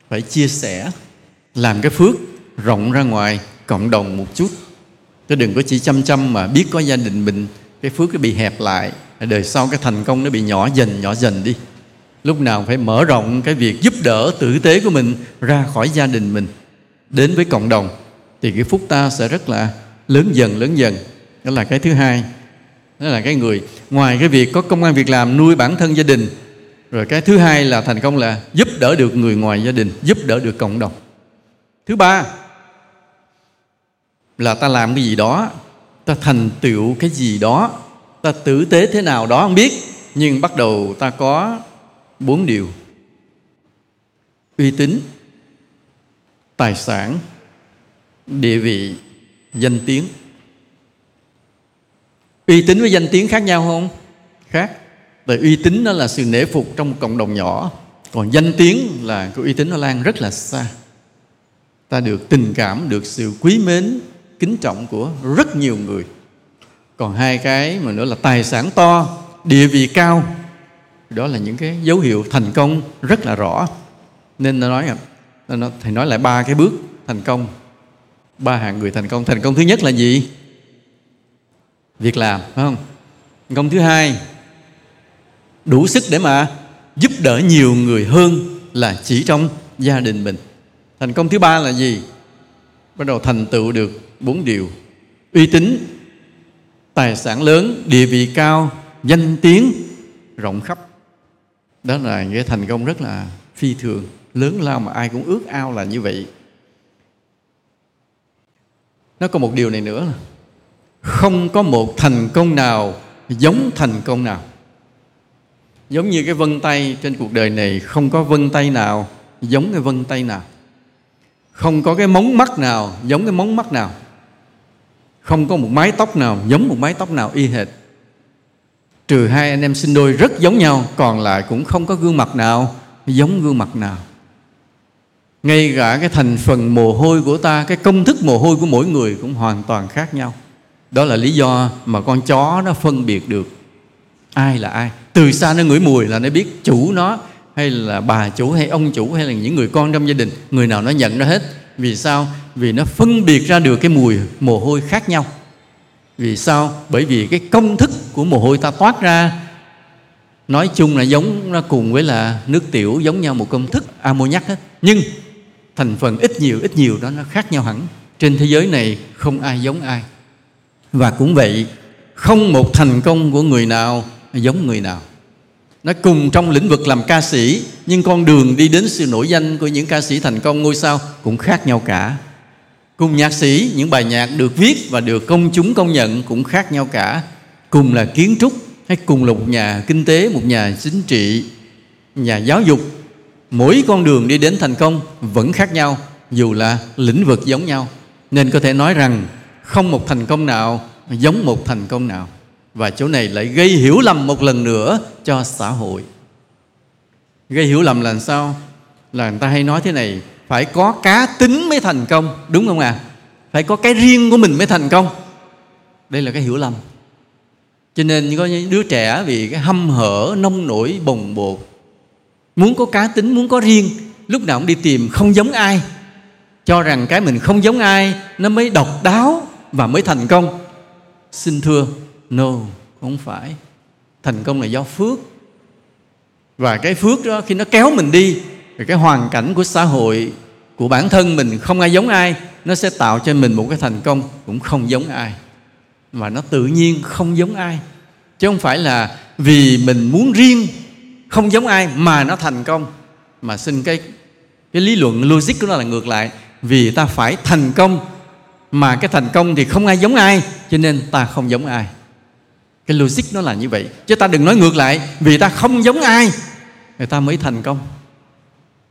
Phải chia sẻ, làm cái phước rộng ra ngoài cộng đồng một chút. Chứ đừng có chỉ chăm chăm mà biết có gia đình mình, cái phước nó bị hẹp lại đời sau cái thành công nó bị nhỏ dần nhỏ dần đi. Lúc nào phải mở rộng cái việc giúp đỡ tử tế của mình ra khỏi gia đình mình. Đến với cộng đồng, thì cái phúc ta sẽ rất là lớn dần lớn dần. Đó là cái thứ hai. Đó là cái người, ngoài cái việc có công an việc làm nuôi bản thân gia đình rồi cái thứ hai là thành công là giúp đỡ được người ngoài gia đình, giúp đỡ được cộng đồng. Thứ ba là ta làm cái gì đó, ta thành tựu cái gì đó, ta tử tế thế nào đó không biết, nhưng bắt đầu ta có bốn điều. Uy tín, tài sản, địa vị, danh tiếng. Uy tín với danh tiếng khác nhau không? Khác. Và uy tín nó là sự nể phục trong một cộng đồng nhỏ. Còn danh tiếng là cái uy tín nó lan rất là xa. Ta được tình cảm, được sự quý mến, kính trọng của rất nhiều người. Còn hai cái mà nữa là tài sản to, địa vị cao. Đó là những cái dấu hiệu thành công rất là rõ. Nên nó nói à, nó thầy nói lại ba cái bước thành công. Ba hạng người thành công. Thành công thứ nhất là gì? Việc làm, phải không? Thành công thứ hai đủ sức để mà giúp đỡ nhiều người hơn là chỉ trong gia đình mình. Thành công thứ ba là gì? Bắt đầu thành tựu được bốn điều. Uy tín, tài sản lớn, địa vị cao, danh tiếng, rộng khắp. Đó là cái thành công rất là phi thường, lớn lao mà ai cũng ước ao là như vậy. Nó có một điều này nữa không có một thành công nào giống thành công nào giống như cái vân tay trên cuộc đời này, không có vân tay nào giống cái vân tay nào. Không có cái móng mắt nào giống cái móng mắt nào. Không có một mái tóc nào giống một mái tóc nào y hệt. Trừ hai anh em sinh đôi rất giống nhau, còn lại cũng không có gương mặt nào giống gương mặt nào. Ngay cả cái thành phần mồ hôi của ta, cái công thức mồ hôi của mỗi người cũng hoàn toàn khác nhau. Đó là lý do mà con chó nó phân biệt được ai là ai từ xa nó ngửi mùi là nó biết chủ nó hay là bà chủ hay ông chủ hay là những người con trong gia đình. Người nào nó nhận ra hết. Vì sao? Vì nó phân biệt ra được cái mùi, mồ hôi khác nhau. Vì sao? Bởi vì cái công thức của mồ hôi ta toát ra, nói chung là giống, nó cùng với là nước tiểu giống nhau một công thức ammoniac hết nhưng thành phần ít nhiều ít nhiều đó nó khác nhau hẳn. Trên thế giới này không ai giống ai. Và cũng vậy, không một thành công của người nào giống người nào? Nó cùng trong lĩnh vực làm ca sĩ, nhưng con đường đi đến sự nổi danh của những ca sĩ thành công ngôi sao cũng khác nhau cả. Cùng nhạc sĩ, những bài nhạc được viết và được công chúng công nhận cũng khác nhau cả. Cùng là kiến trúc hay cùng là một nhà kinh tế, một nhà chính trị, nhà giáo dục, mỗi con đường đi đến thành công vẫn khác nhau, dù là lĩnh vực giống nhau. Nên có thể nói rằng không một thành công nào giống một thành công nào và chỗ này lại gây hiểu lầm một lần nữa cho xã hội. Gây hiểu lầm là sao? Là người ta hay nói thế này, phải có cá tính mới thành công. Đúng không ạ? À? phải có cái riêng của mình mới thành công. Đây là cái hiểu lầm. Cho nên có những đứa trẻ vì cái hâm hở, nông nổi, bồng bột, muốn có cá tính, muốn có riêng, lúc nào cũng đi tìm không giống ai. Cho rằng cái mình không giống ai, nó mới độc đáo và mới thành công. Xin thưa no, không phải. Thành công là do phước. Và cái phước đó, khi nó kéo mình đi, thì cái hoàn cảnh của xã hội, của bản thân mình, không ai giống ai, nó sẽ tạo cho mình một cái thành công cũng không giống ai. Mà nó tự nhiên không giống ai. Chứ không phải là vì mình muốn riêng, không giống ai mà nó thành công. Mà xin cái cái lý luận logic của nó là ngược lại. Vì ta phải thành công, mà cái thành công thì không ai giống ai, cho nên ta không giống ai cái logic nó là như vậy. Chứ ta đừng nói ngược lại, vì ta không giống ai. Người ta mới thành công.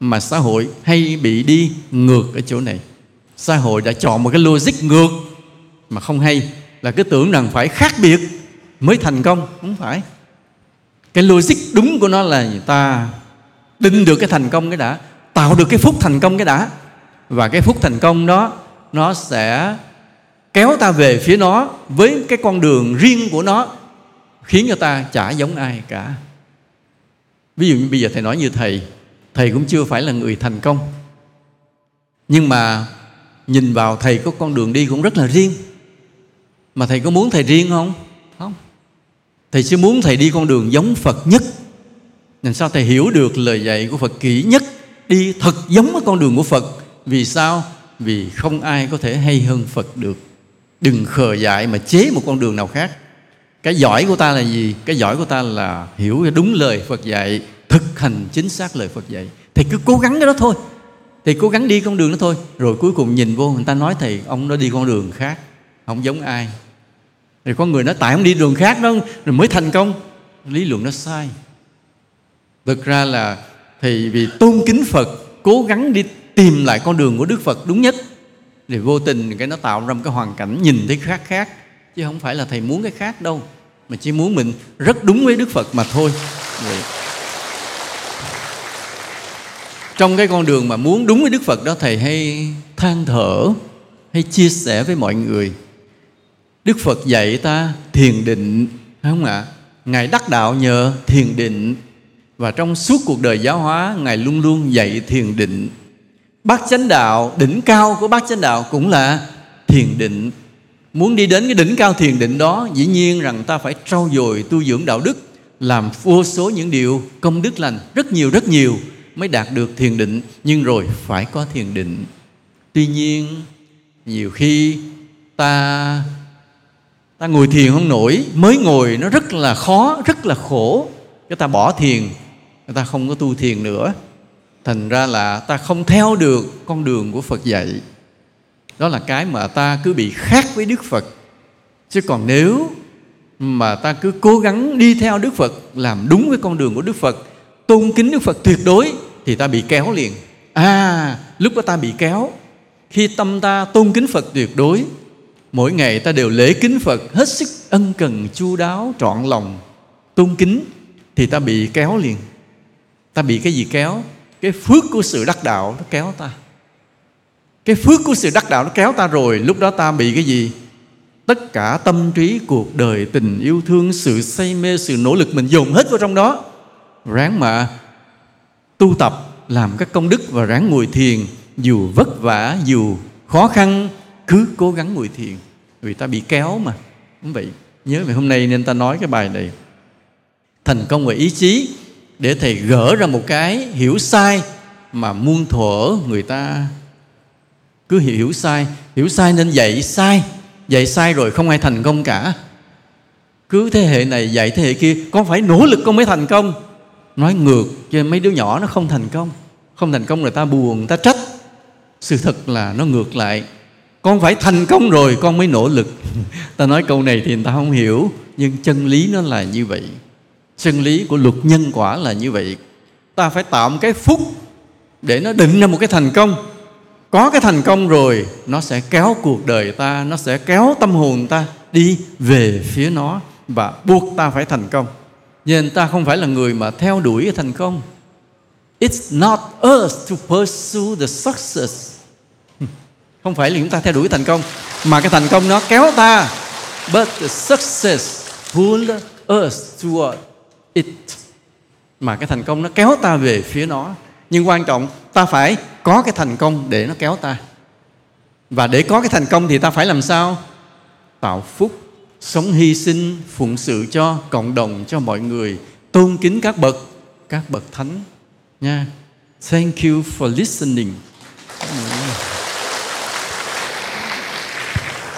Mà xã hội hay bị đi ngược ở chỗ này. Xã hội đã chọn một cái logic ngược mà không hay, là cứ tưởng rằng phải khác biệt mới thành công. Không phải. Cái logic đúng của nó là người ta định được cái thành công cái đã, tạo được cái phúc thành công cái đã. Và cái phúc thành công đó, nó sẽ kéo ta về phía nó với cái con đường riêng của nó khiến cho ta chả giống ai cả. Ví dụ như bây giờ thầy nói như thầy thầy cũng chưa phải là người thành công. Nhưng mà nhìn vào thầy có con đường đi cũng rất là riêng. Mà thầy có muốn thầy riêng không? Không. Thầy chỉ muốn thầy đi con đường giống phật nhất. Làm sao thầy hiểu được lời dạy của phật kỹ nhất, đi thật giống với con đường của phật? Vì sao? Vì không ai có thể hay hơn phật được. Đừng khờ dại mà chế một con đường nào khác cái giỏi của ta là gì? Cái giỏi của ta là hiểu đúng lời phật dạy, thực hành chính xác lời phật dạy. Thì cứ cố gắng cái đó thôi. Thì cố gắng đi con đường đó thôi. Rồi cuối cùng nhìn vô, người ta nói thầy, ông nó đi con đường khác, không giống ai. Thì có người nói, tại ông đi đường khác đó, rồi mới thành công. Lý luận nó sai. Thực ra là thì vì tôn kính phật, cố gắng đi tìm lại con đường của đức phật đúng nhất, thì vô tình cái nó tạo ra một cái hoàn cảnh nhìn thấy khác khác chứ không phải là thầy muốn cái khác đâu, mà chỉ muốn mình rất đúng với đức phật mà thôi. Vậy. trong cái con đường mà muốn đúng với đức phật đó, thầy hay than thở, hay chia sẻ với mọi người, đức phật dạy ta thiền định, phải không ạ? Ngài đắc đạo nhờ thiền định, và trong suốt cuộc đời giáo hóa, ngài luôn luôn dạy thiền định. Bát chánh đạo, đỉnh cao của bát chánh đạo cũng là thiền định muốn đi đến cái đỉnh cao thiền định đó, dĩ nhiên rằng ta phải trau dồi tu dưỡng đạo đức, làm vô số những điều công đức lành rất nhiều rất nhiều mới đạt được thiền định, nhưng rồi phải có thiền định. Tuy nhiên, nhiều khi ta ta ngồi thiền không nổi, mới ngồi nó rất là khó, rất là khổ. Cái ta bỏ thiền, người ta không có tu thiền nữa. Thành ra là ta không theo được con đường của phật dạy đó là cái mà ta cứ bị khác với đức phật. Chứ còn nếu mà ta cứ cố gắng đi theo đức phật, làm đúng với con đường của đức phật, tôn kính đức phật tuyệt đối, thì ta bị kéo liền. À lúc đó ta bị kéo. Khi tâm ta tôn kính phật tuyệt đối, mỗi ngày ta đều lễ kính phật hết sức ân cần, chu đáo, trọn lòng, tôn kính, thì ta bị kéo liền. Ta bị cái gì kéo? Cái phước của sự đắc đạo nó kéo ta cái phước của sự đắc đạo nó kéo ta rồi, lúc đó ta bị cái gì? Tất cả tâm trí, cuộc đời, tình yêu, thương, sự say mê, sự nỗ lực mình dồn hết vào trong đó. Ráng mà tu tập, làm các công đức và ráng ngồi thiền. Dù vất vả, dù khó khăn, cứ cố gắng ngồi thiền. Vì ta bị kéo mà. Đúng vậy. Nhớ về hôm nay nên ta nói cái bài này. Thành công về ý chí, để thầy gỡ ra một cái hiểu sai mà muôn thuở người ta cứ hiểu, sai. Hiểu sai nên dạy sai. Dạy sai rồi không ai thành công cả. Cứ thế hệ này dạy thế hệ kia con phải nỗ lực con mới thành công. Nói ngược cho mấy đứa nhỏ nó không thành công. Không thành công người ta buồn người ta trách. Sự thật là nó ngược lại. Con phải thành công rồi con mới nỗ lực. Ta nói câu này thì người ta không hiểu nhưng chân lý nó là như vậy. Chân lý của luật nhân quả là như vậy. Ta phải tạo một cái phúc để nó định ra một cái thành công có cái thành công rồi, nó sẽ kéo cuộc đời ta, nó sẽ kéo tâm hồn ta đi về phía nó và buộc ta phải thành công. Nên ta không phải là người mà theo đuổi cái thành công. It's not us to pursue the success. Không phải là chúng ta theo đuổi thành công, mà cái thành công nó kéo ta. But the success pull us toward it. Mà cái thành công nó kéo ta về phía nó nhưng quan trọng, ta phải có cái thành công để nó kéo ta. Và để có cái thành công thì ta phải làm sao? Tạo phúc, sống hy sinh, phụng sự cho cộng đồng, cho mọi người. Tôn kính các bậc các bậc thánh. Nha. Thank you for listening.